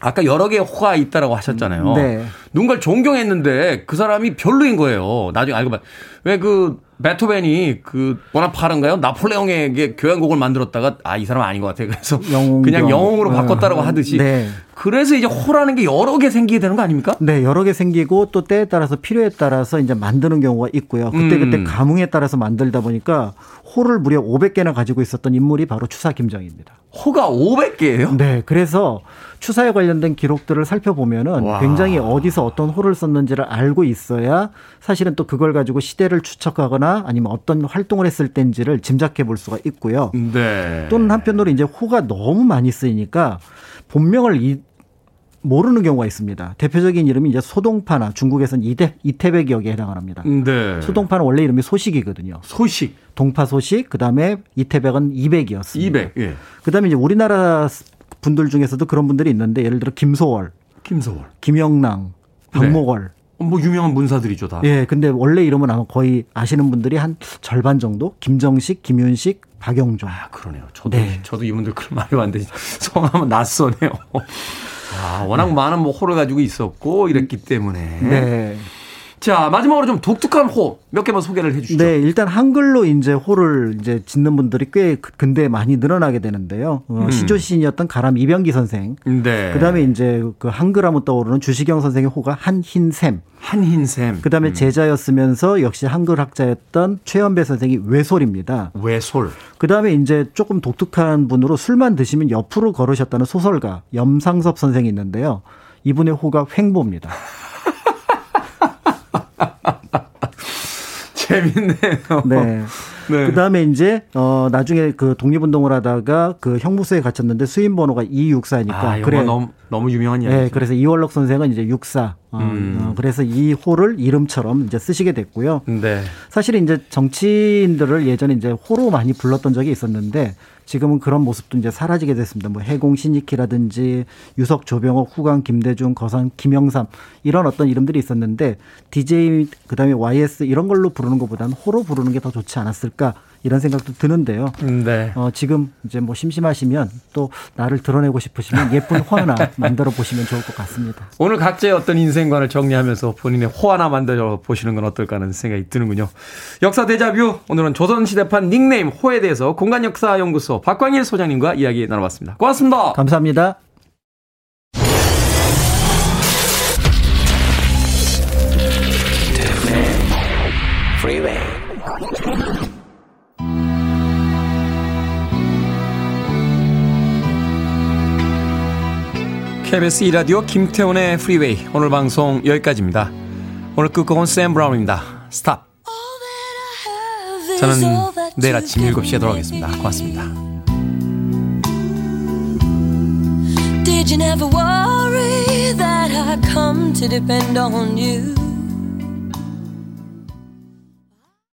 아까 여러 개의 호가 있다라고 하셨잖아요. 네. 누군가를 존경했는데 그 사람이 별로인 거예요. 나중에 알고 봐. 왜 그 베토벤이 그 보나파르인가요? 나폴레옹에게 교향곡을 만들었다가 아 이 사람 아닌 것 같아. 그래서 영웅 그냥 영웅으로 바꿨다라고 하듯이. 네. 그래서 이제 호라는 게 여러 개 생기게 되는 거 아닙니까? 네, 여러 개 생기고 또 때에 따라서 필요에 따라서 이제 만드는 경우가 있고요. 그때 음. 그때 감흥에 따라서 만들다 보니까 호를 무려 500개나 가지고 있었던 인물이 바로 추사 김정입니다. 호가 500개예요? 네, 그래서 추사에 관련된 기록들을 살펴보면은 와. 굉장히 어디서 어떤 호를 썼는지를 알고 있어야 사실은 또 그걸 가지고 시대를 추측하거나 아니면 어떤 활동을 했을 때인지를 짐작해 볼 수가 있고요. 네. 또는 한편으로 이제 호가 너무 많이 쓰이니까 본명을 이, 모르는 경우가 있습니다. 대표적인 이름이 이제 소동파나 중국에서는 이태, 이태백 역에 해당을 합니다. 네. 소동파는 원래 이름이 소식이거든요. 소식. 동파 소식, 그 다음에 이태백은 이백이었습니다. 이백, 예. 그 다음에 이제 우리나라 분들 중에서도 그런 분들이 있는데 예를 들어 김소월, 김소월, 김영랑, 박목월. 네. 뭐 유명한 문사들이죠 다. 예, 근데 원래 이름은 아마 거의 아시는 분들이 한 절반 정도. 김정식, 김윤식, 박영종. 아 그러네요. 저도 네. 저도 이분들 그런 말이 왔는데 [laughs] 성함은 낯서네요. 아 워낙 네. 많은 뭐 호를 가지고 있었고 이랬기 때문에. 네. 자, 마지막으로 좀 독특한 호 몇 개만 소개를 해 주시죠. 네, 일단 한글로 이제 호를 이제 짓는 분들이 꽤 근대 많이 늘어나게 되는데요. 어, 음. 시조 시인이었던 가람 이병기 선생. 네. 그다음에 이제 그 한글 하면 떠오르는 주시경 선생의 호가 한흰샘. 한흰샘. 그다음에 음. 제자였으면서 역시 한글 학자였던 최연배 선생이 외솔입니다. 외솔. 그다음에 이제 조금 독특한 분으로 술만 드시면 옆으로 걸으셨다는 소설가 염상섭 선생이 있는데요. 이분의 호가 횡보입니다. [laughs] 재밌네요. 네. 네. 그 다음에 이제, 어, 나중에 그 독립운동을 하다가 그 형무소에 갇혔는데 수임 번호가 264니까. 아, 그래. 너무, 너무 유명한 이야기. 네. 그래서 이월록 선생은 이제 64. 어, 음. 어, 그래서 이 호를 이름처럼 이제 쓰시게 됐고요. 네. 사실 이제 정치인들을 예전에 이제 호로 많이 불렀던 적이 있었는데 지금은 그런 모습도 이제 사라지게 됐습니다. 뭐 해공 신익희라든지 유석 조병옥 후광 김대중 거상 김영삼 이런 어떤 이름들이 있었는데 DJ 그다음에 YS 이런 걸로 부르는 것보다는 호로 부르는 게 더 좋지 않았을까 이런 생각도 드는데요. 네. 어, 지금 이제 뭐 심심하시면 또 나를 드러내고 싶으시면 예쁜 호 하나 [laughs] 만들어 보시면 좋을 것 같습니다. 오늘 각자의 어떤 인생관을 정리하면서 본인의 호 하나 만들어 보시는 건 어떨까 하는 생각이 드는군요. 역사 대자뷰 오늘은 조선시대판 닉네임 호에 대해서 공간역사연구소 박광일 소장님과 이야기 나눠봤습니다. 고맙습니다. 감사합니다. KBS 2라디오 김태훈의 프리웨이 오늘 방송 여기까지입니다. 오늘 끝곡은 샘 브라운입니다. 스탑. 저는 내일 아침 7시에 돌아오겠습니다. 고맙습니다.